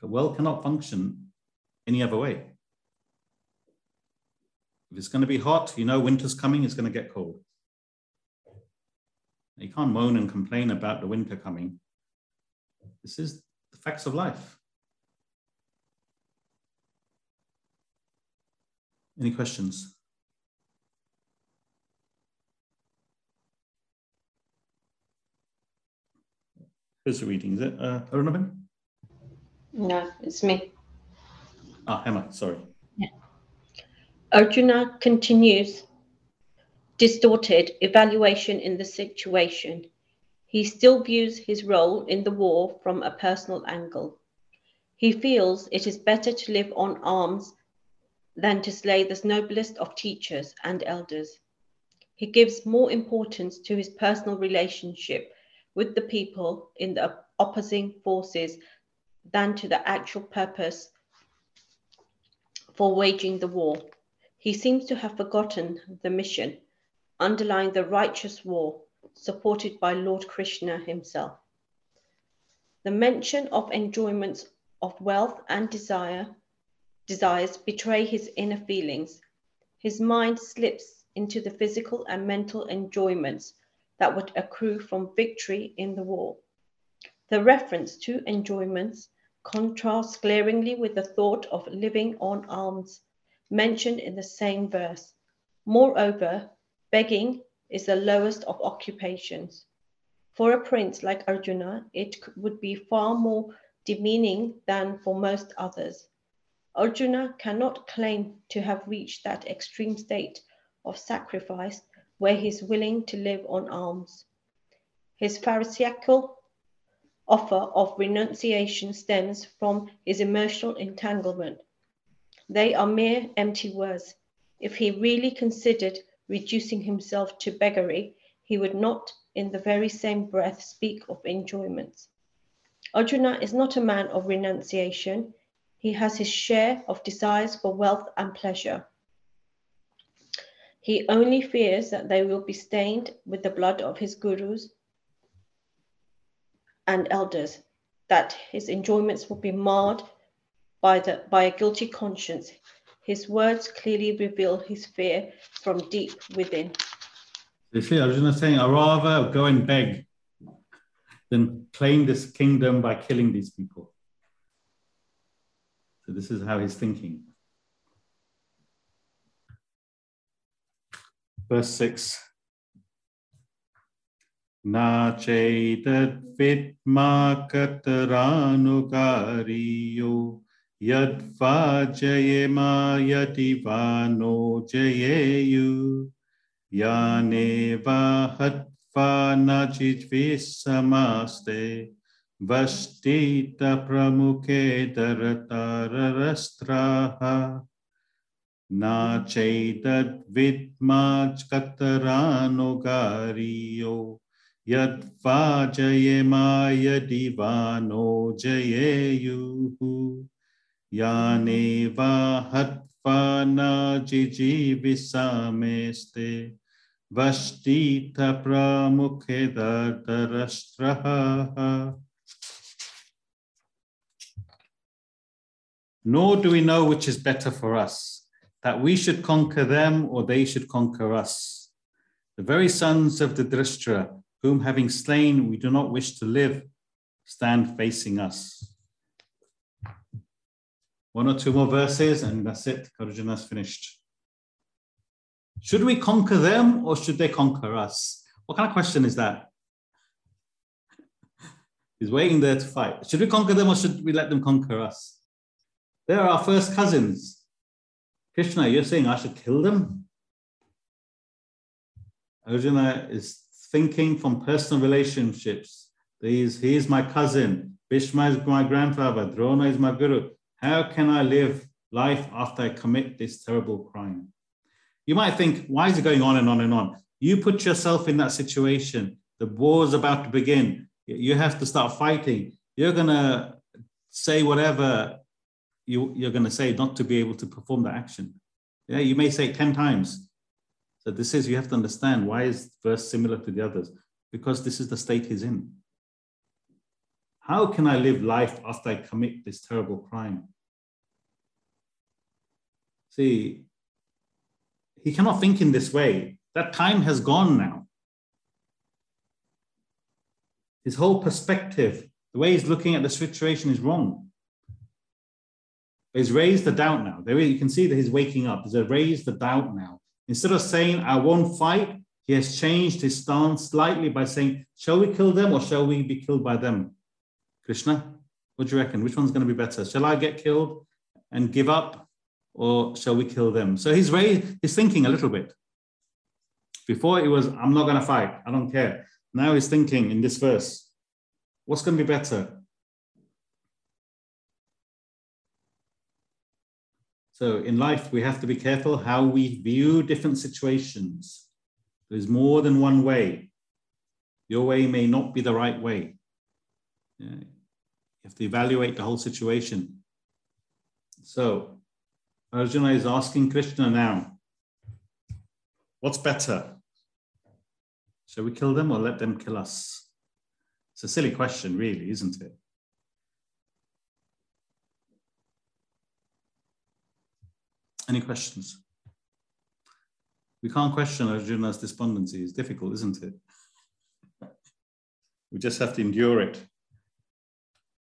The world cannot function any other way. If it's going to be hot, you know winter's coming, it's going to get cold. You can't moan and complain about the winter coming. This is the facts of life. Any questions? Who's the reading? Is it uh, Arunabin? No, it's me. Ah, Emma, sorry. Yeah. Arjuna continues distorted evaluation in the situation. He still views his role in the war from a personal angle. He feels it is better to live on alms than to slay the noblest of teachers and elders. He gives more importance to his personal relationship with the people in the opposing forces than to the actual purpose for waging the war. He seems to have forgotten the mission underlying the righteous war supported by Lord Krishna himself. The mention of enjoyments of wealth and desire desires betray his inner feelings. His mind slips into the physical and mental enjoyments that would accrue from victory in the war. The reference to enjoyments contrasts glaringly with the thought of living on alms mentioned in the same verse. Moreover, begging is the lowest of occupations. For a prince like Arjuna, it would be far more demeaning than for most others. Arjuna cannot claim to have reached that extreme state of sacrifice where he is willing to live on alms. His Pharisaical offer of renunciation stems from his emotional entanglement. They are mere empty words. If he really considered reducing himself to beggary, he would not in the very same breath speak of enjoyments. Arjuna is not a man of renunciation. He has his share of desires for wealth and pleasure. He only fears that they will be stained with the blood of his gurus and elders, that his enjoyments will be marred by, the, by a guilty conscience. His words clearly reveal his fear from deep within. You see, Arjuna is saying, I'd rather go and beg than claim this kingdom by killing these people. So this is how he's thinking. Verse 6. नाचैतद्विद्मा कतरानुकारियो यद्वा जयेमा यदि वा no जयेयु याने वा हत्वा न चिद्विसमास्ते वष्टितप्रमुखे दरताररस्त्राः न चैतद्विद्मा कतरानुगारियो यद्वा जयेमा यदि वा जयेयुः याने वा हत्वा न जिजीविषामेस्ते वष्टितप्रमुखे दर्दरस्त्रः Nor do we know which is better for us, that we should conquer them or they should conquer us. The very sons of the Dhritarashtra, whom having slain we do not wish to live, stand facing us. One or two more verses, and that's it. Arjuna's finished. Should we conquer them or should they conquer us? What kind of question is that? He's waiting there to fight. Should we conquer them or should we let them conquer us? They're our first cousins. Krishna, you're saying I should kill them? Arjuna is thinking from personal relationships. He's, he is my cousin. Bhishma is my grandfather. Drona is my guru. How can I live life after I commit this terrible crime? You might think, why is it going on and on and on? You put yourself in that situation. The war is about to begin. You have to start fighting. You're going to say whatever you, you're going to say not to be able to perform the action. Yeah, you may say it 10 times. So this is, you have to understand why is verse similar to the others? Because this is the state he's in. How can I live life after I commit this terrible crime? See, he cannot think in this way. That time has gone now. His whole perspective, the way he's looking at the situation is wrong. He's raised the doubt now. You can see that he's waking up. He's raised the doubt now. Instead of saying, I won't fight, he has changed his stance slightly by saying, Shall we kill them or shall we be killed by them? Krishna, what do you reckon? Which one's going to be better? Shall I get killed and give up or shall we kill them? So he's raised, he's thinking a little bit. Before it was, I'm not going to fight. I don't care. Now he's thinking in this verse, what's going to be better? So in life, we have to be careful how we view different situations. There's more than one way. Your way may not be the right way. You have to evaluate the whole situation. So Arjuna is asking Krishna now, what's better? Shall we kill them or let them kill us? It's a silly question, really, isn't it? Any questions? We can't question Arjuna's despondency. It's difficult, isn't it? We just have to endure it.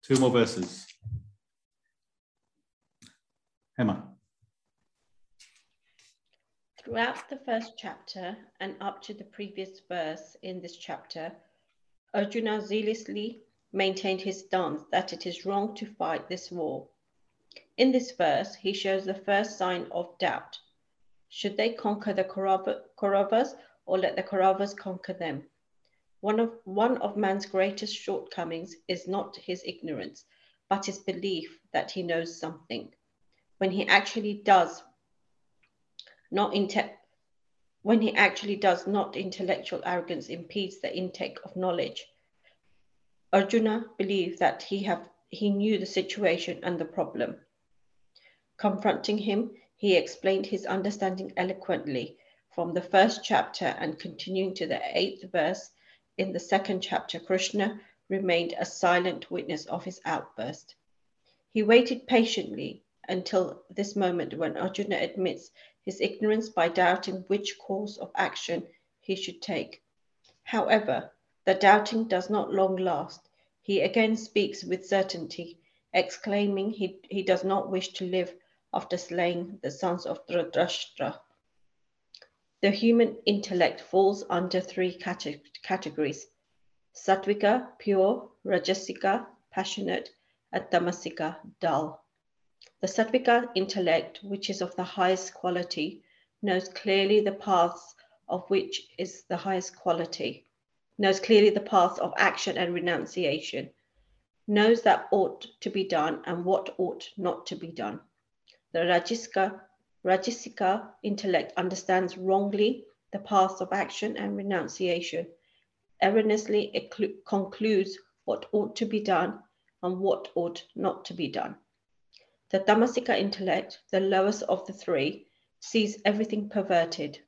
Two more verses. Emma. Throughout the first chapter and up to the previous verse in this chapter, Arjuna zealously maintained his stance that it is wrong to fight this war. In this verse, he shows the first sign of doubt. Should they conquer the Kauravas or let the Kauravas conquer them? One of, one of man's greatest shortcomings is not his ignorance, but his belief that he knows something. When he actually does not when he actually does not intellectual arrogance impedes the intake of knowledge. Arjuna believed that he have he knew the situation and the problem. Confronting him, he explained his understanding eloquently from the first chapter and continuing to the eighth verse in the second chapter, Krishna remained a silent witness of his outburst. He waited patiently until this moment when Arjuna admits his ignorance by doubting which course of action he should take. However, the doubting does not long last. He again speaks with certainty, exclaiming he, he does not wish to live after slaying the sons of Dhritarashtra. The human intellect falls under three categories Sattvika, pure, Rajasika, passionate, and Tamasika, dull. The Sattvika intellect, which is of the highest quality, knows clearly the paths of which is the highest quality, knows clearly the paths of action and renunciation, knows that ought to be done and what ought not to be done. The Rajasika Rajasika intellect understands wrongly the paths of action and renunciation. Erroneously, concludes what ought to be done and what ought not to be done. The Tamasika intellect, the lowest of the three, sees everything perverted,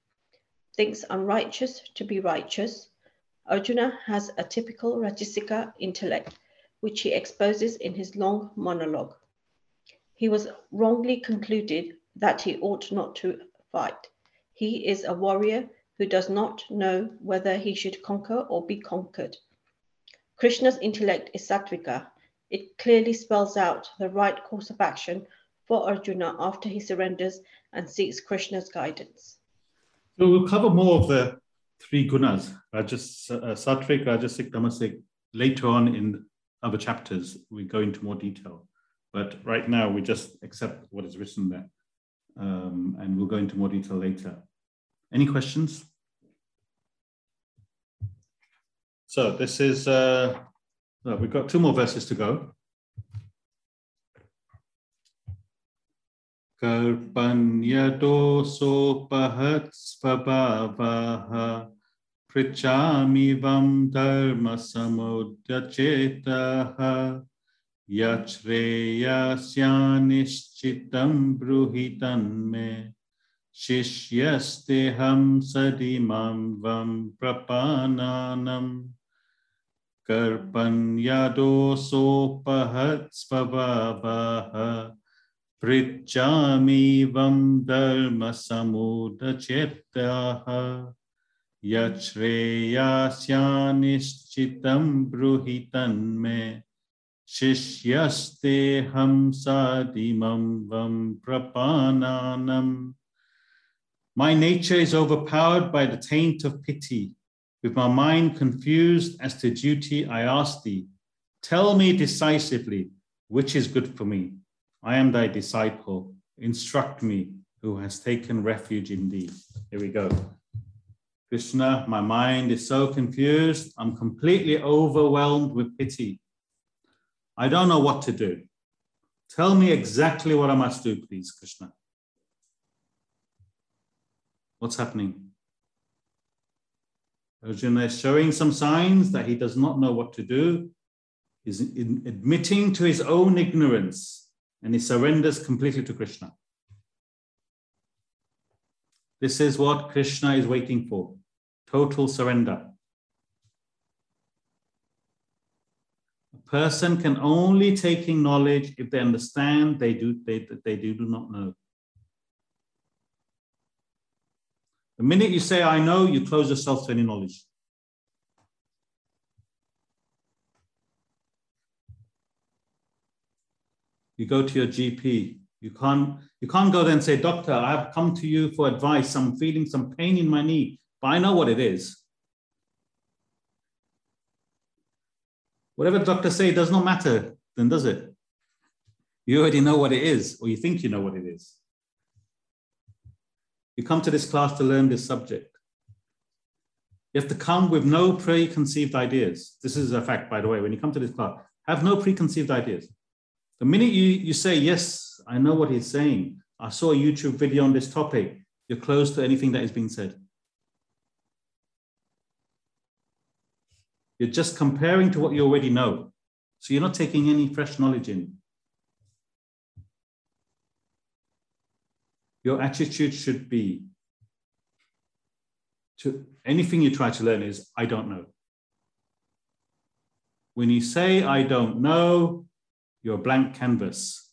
thinks unrighteous to be righteous. Arjuna has a typical Rajasika intellect, which he exposes in his long monologue. He was wrongly concluded that he ought not to fight. He is a warrior who does not know whether he should conquer or be conquered. Krishna's intellect is sattvika. It clearly spells out the right course of action for Arjuna after he surrenders and seeks Krishna's guidance. So we'll cover more of the three gunas, Rajas, uh, Sattvic, Rajasic, Tamasic, later on in other chapters. We go into more detail. But right now, we just accept what is written there um, and we'll go into more detail later. Any questions? So this is, uh, we've got two more verses to go. Karpanyatosopahats pritchami dharma samudyachetaha यच्छ्रेयस्यानिश्चितं ब्रूहि तन्मे। शिष्यस्तेऽहं सदिमां वं प्रपानानम् कर्पन्यदोषोपहत्स्वभावः पृच्छामि वं धर्मसमुदचेत्याः। यच्छ्रेयस्यानिश्चितं ब्रूहि तन्मे। Shishyasteham sadimam vam prapananam. My nature is overpowered by the taint of pity. With my mind confused as to duty, I ask thee, tell me decisively which is good for me. I am thy disciple. Instruct me who has taken refuge in thee. Here we go. Krishna, my mind is so confused. I'm completely overwhelmed with pity. I don't know what to do. Tell me exactly what I must do, please, Krishna. What's happening? Arjuna is showing some signs that he does not know what to do. He's admitting to his own ignorance and he surrenders completely to Krishna. This is what Krishna is waiting for total surrender. A person can only take in knowledge if they understand they do, they, they do, do not know. The minute you say, I know, you close yourself to any knowledge. You go to your GP. You can't, you can't go there and say, Doctor, I've come to you for advice. I'm feeling some pain in my knee, but I know what it is. Whatever the doctor say does not matter, then does it? You already know what it is, or you think you know what it is. You come to this class to learn this subject. You have to come with no preconceived ideas. This is a fact, by the way. When you come to this class, have no preconceived ideas. The minute you, you say, Yes, I know what he's saying, I saw a YouTube video on this topic, you're close to anything that is being said. You're just comparing to what you already know. So you're not taking any fresh knowledge in. Your attitude should be to anything you try to learn is, I don't know. When you say, I don't know, you're a blank canvas.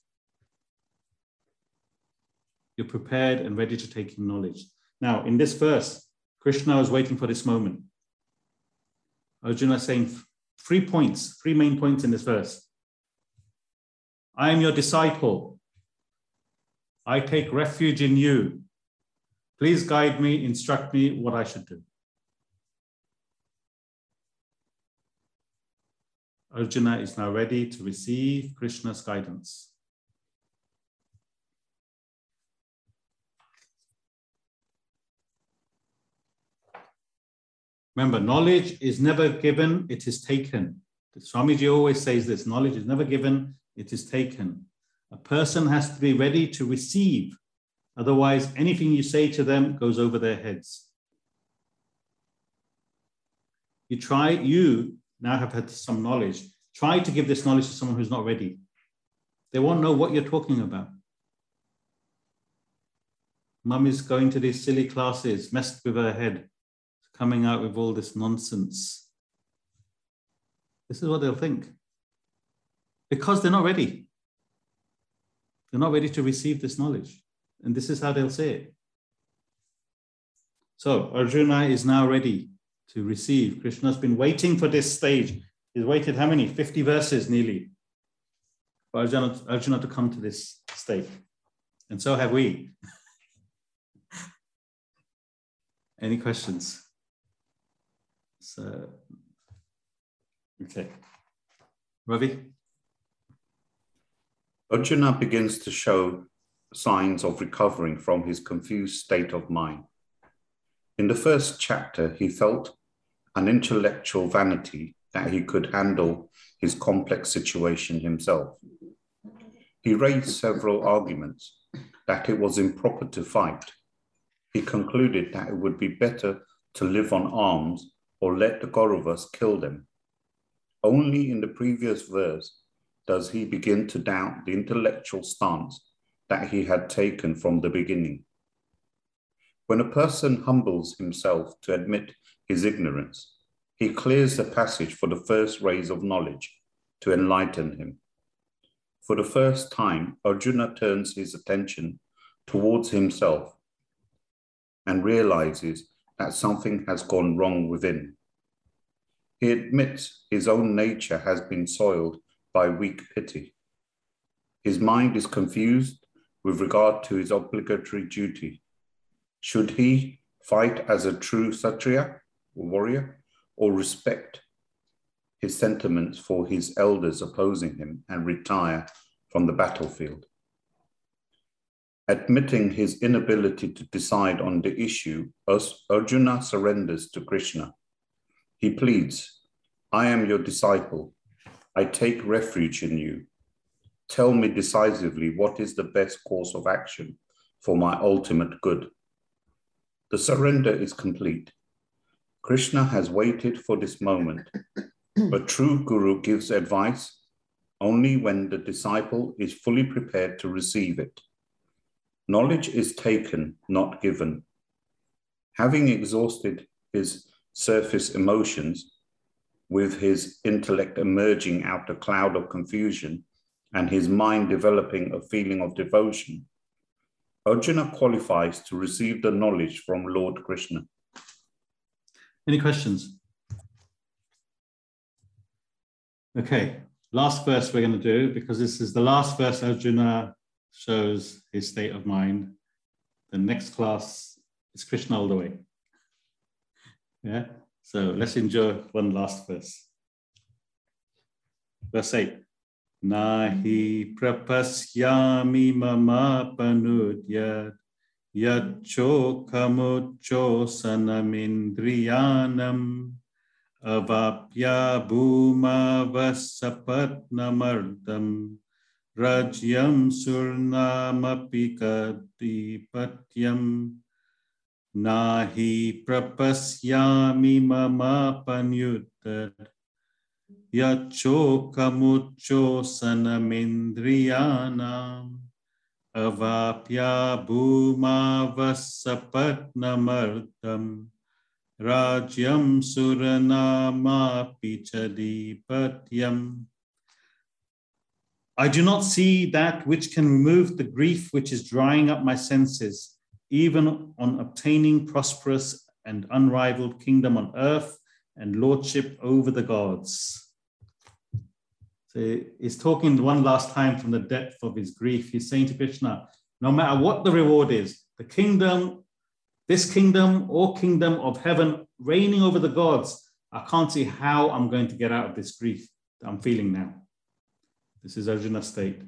You're prepared and ready to take in knowledge. Now, in this verse, Krishna was waiting for this moment. Arjuna is saying three points, three main points in this verse. I am your disciple. I take refuge in you. Please guide me, instruct me what I should do. Arjuna is now ready to receive Krishna's guidance. Remember, knowledge is never given, it is taken. The Swamiji always says this knowledge is never given, it is taken. A person has to be ready to receive, otherwise, anything you say to them goes over their heads. You try, you now have had some knowledge, try to give this knowledge to someone who's not ready. They won't know what you're talking about. Mum is going to these silly classes, messed with her head coming out with all this nonsense. This is what they'll think. Because they're not ready. They're not ready to receive this knowledge. And this is how they'll say it. So Arjuna is now ready to receive. Krishna's been waiting for this stage. He's waited how many? 50 verses nearly for Arjuna, Arjuna to come to this state. And so have we. Any questions? So, okay. Ravi? Arjuna begins to show signs of recovering from his confused state of mind. In the first chapter, he felt an intellectual vanity that he could handle his complex situation himself. He raised several arguments that it was improper to fight. He concluded that it would be better to live on alms or let the Kauravas kill them. Only in the previous verse does he begin to doubt the intellectual stance that he had taken from the beginning. When a person humbles himself to admit his ignorance, he clears the passage for the first rays of knowledge to enlighten him. For the first time, Arjuna turns his attention towards himself and realizes that something has gone wrong within. He admits his own nature has been soiled by weak pity. His mind is confused with regard to his obligatory duty. Should he fight as a true Kshatriya, warrior, or respect his sentiments for his elders opposing him and retire from the battlefield? Admitting his inability to decide on the issue, Arjuna surrenders to Krishna. He pleads, I am your disciple. I take refuge in you. Tell me decisively what is the best course of action for my ultimate good. The surrender is complete. Krishna has waited for this moment. A true guru gives advice only when the disciple is fully prepared to receive it. Knowledge is taken, not given. Having exhausted his surface emotions, with his intellect emerging out of cloud of confusion and his mind developing a feeling of devotion, Arjuna qualifies to receive the knowledge from Lord Krishna. Any questions? Okay, last verse we're going to do because this is the last verse Arjuna shows his state of mind. The next class is Krishna all the way. Yeah, so let's enjoy one last verse. Verse 8. Nahi prapasyami mama panudyat yacho kamucho sanamindriyanam avapya bhuma राज्यं सुर्नामपि कतिपत्यं नाहि प्रपश्यामि ममापन्युत्तर। यच्छोकमुच्चोसनमिन्द्रियाणाम् अवाप्या भूमावसपत्नमर्दम् राज्यं सुरनामापि च दीपत्यम्। I do not see that which can remove the grief which is drying up my senses, even on obtaining prosperous and unrivaled kingdom on earth and lordship over the gods. So he's talking one last time from the depth of his grief. He's saying to Krishna, no matter what the reward is, the kingdom, this kingdom or kingdom of heaven reigning over the gods, I can't see how I'm going to get out of this grief that I'm feeling now. This is Arjuna's state.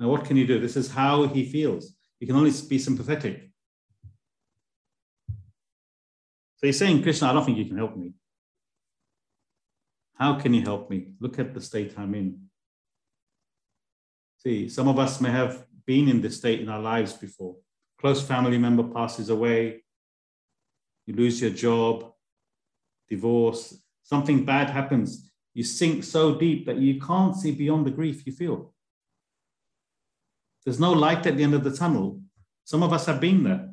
Now, what can you do? This is how he feels. He can only be sympathetic. So he's saying, Krishna, I don't think you can help me. How can you help me? Look at the state I'm in. See, some of us may have been in this state in our lives before. Close family member passes away, you lose your job, divorce, something bad happens. You sink so deep that you can't see beyond the grief you feel. There's no light at the end of the tunnel. Some of us have been there.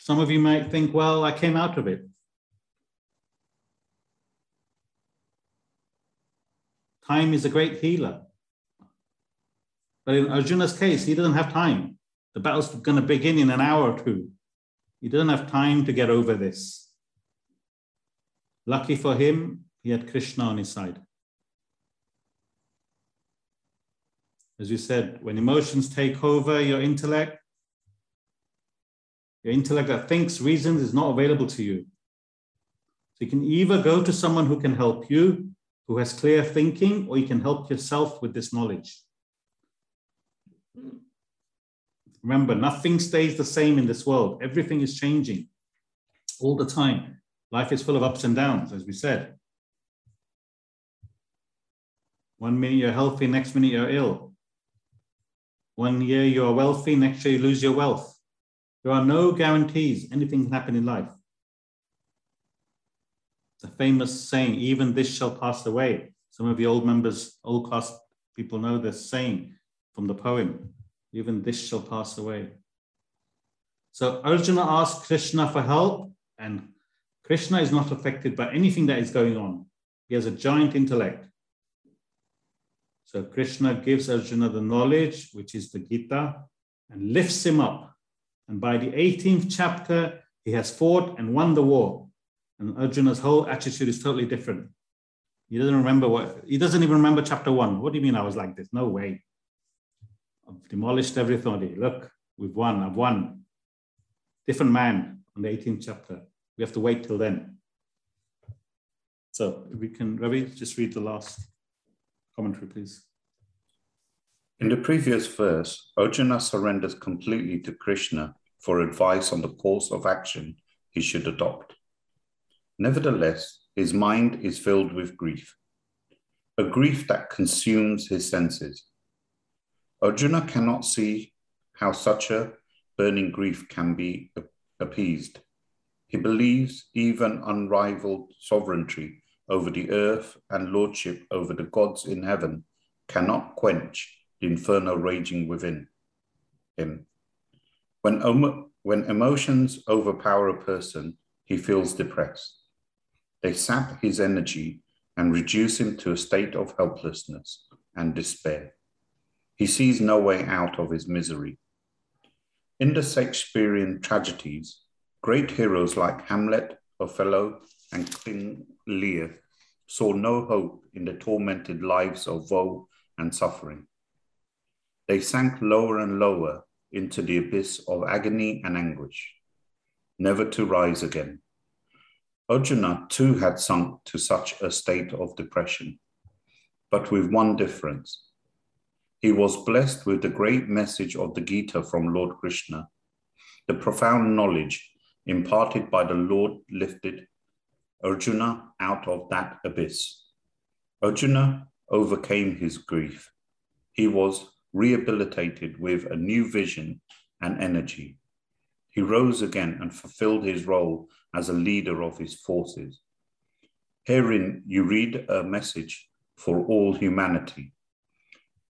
Some of you might think, well, I came out of it. Time is a great healer. But in Arjuna's case, he doesn't have time. The battle's going to begin in an hour or two. He doesn't have time to get over this. Lucky for him, he had Krishna on his side. As you said, when emotions take over your intellect, your intellect that thinks, reasons is not available to you. So you can either go to someone who can help you who has clear thinking, or you can help yourself with this knowledge. Remember, nothing stays the same in this world. Everything is changing all the time. Life is full of ups and downs, as we said. One minute you're healthy, next minute you're ill. One year you're wealthy, next year you lose your wealth. There are no guarantees anything can happen in life the famous saying, even this shall pass away. Some of the old members, old class people know this saying from the poem, even this shall pass away. So Arjuna asked Krishna for help, and Krishna is not affected by anything that is going on. He has a giant intellect. So Krishna gives Arjuna the knowledge, which is the Gita, and lifts him up. And by the 18th chapter, he has fought and won the war. And Arjuna's whole attitude is totally different. He doesn't remember what, he doesn't even remember chapter one. What do you mean I was like this? No way. I've demolished everything. Look, we've won, I've won. Different man on the 18th chapter. We have to wait till then. So we can, Ravi, just read the last commentary, please. In the previous verse, Arjuna surrenders completely to Krishna for advice on the course of action he should adopt. Nevertheless, his mind is filled with grief, a grief that consumes his senses. Arjuna cannot see how such a burning grief can be appeased. He believes even unrivaled sovereignty over the earth and lordship over the gods in heaven cannot quench the inferno raging within him. When, when emotions overpower a person, he feels depressed. They sap his energy and reduce him to a state of helplessness and despair. He sees no way out of his misery. In the Shakespearean tragedies, great heroes like Hamlet, Othello, and King Lear saw no hope in the tormented lives of woe and suffering. They sank lower and lower into the abyss of agony and anguish, never to rise again. Arjuna too had sunk to such a state of depression, but with one difference. He was blessed with the great message of the Gita from Lord Krishna. The profound knowledge imparted by the Lord lifted Arjuna out of that abyss. Arjuna overcame his grief. He was rehabilitated with a new vision and energy. He rose again and fulfilled his role as a leader of his forces. Herein, you read a message for all humanity.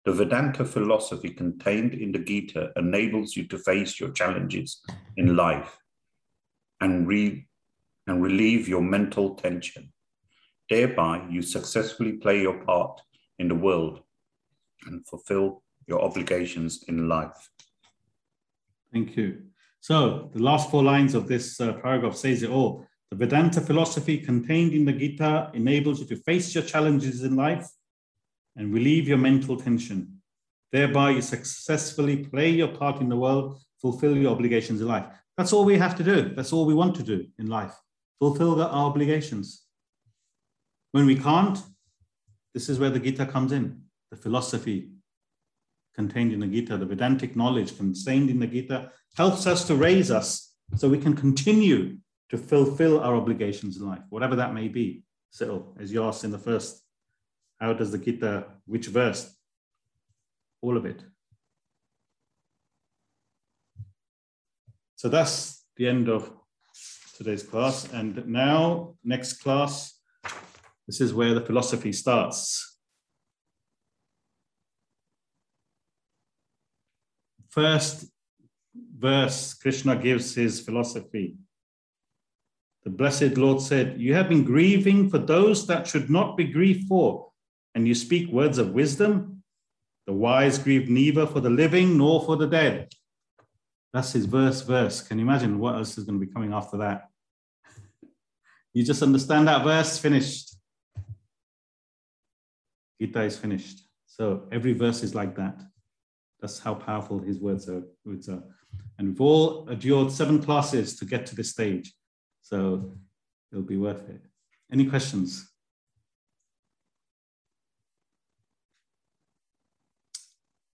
The Vedanta philosophy contained in the Gita enables you to face your challenges in life and, re- and relieve your mental tension. Thereby, you successfully play your part in the world and fulfill your obligations in life. Thank you. So the last four lines of this uh, paragraph says it all. The Vedanta philosophy contained in the Gita enables you to face your challenges in life and relieve your mental tension. Thereby, you successfully play your part in the world, fulfill your obligations in life. That's all we have to do. That's all we want to do in life. Fulfill our obligations. When we can't, this is where the Gita comes in, the philosophy contained in the Gita, the Vedantic knowledge contained in the Gita helps us to raise us so we can continue to fulfill our obligations in life, whatever that may be. So, as you asked in the first, how does the Gita, which verse? All of it. So that's the end of today's class. And now, next class, this is where the philosophy starts. First verse, Krishna gives his philosophy. The blessed Lord said, You have been grieving for those that should not be grieved for, and you speak words of wisdom. The wise grieve neither for the living nor for the dead. That's his verse, verse. Can you imagine what else is going to be coming after that? You just understand that verse, finished. Gita is finished. So every verse is like that. That's how powerful his words are. Words are. And we've all endured seven classes to get to this stage. So it'll be worth it. Any questions?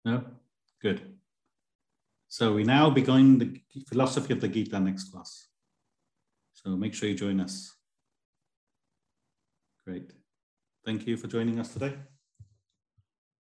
No? Good. So we now begin the philosophy of the Gita next class. So make sure you join us. Great. Thank you for joining us today.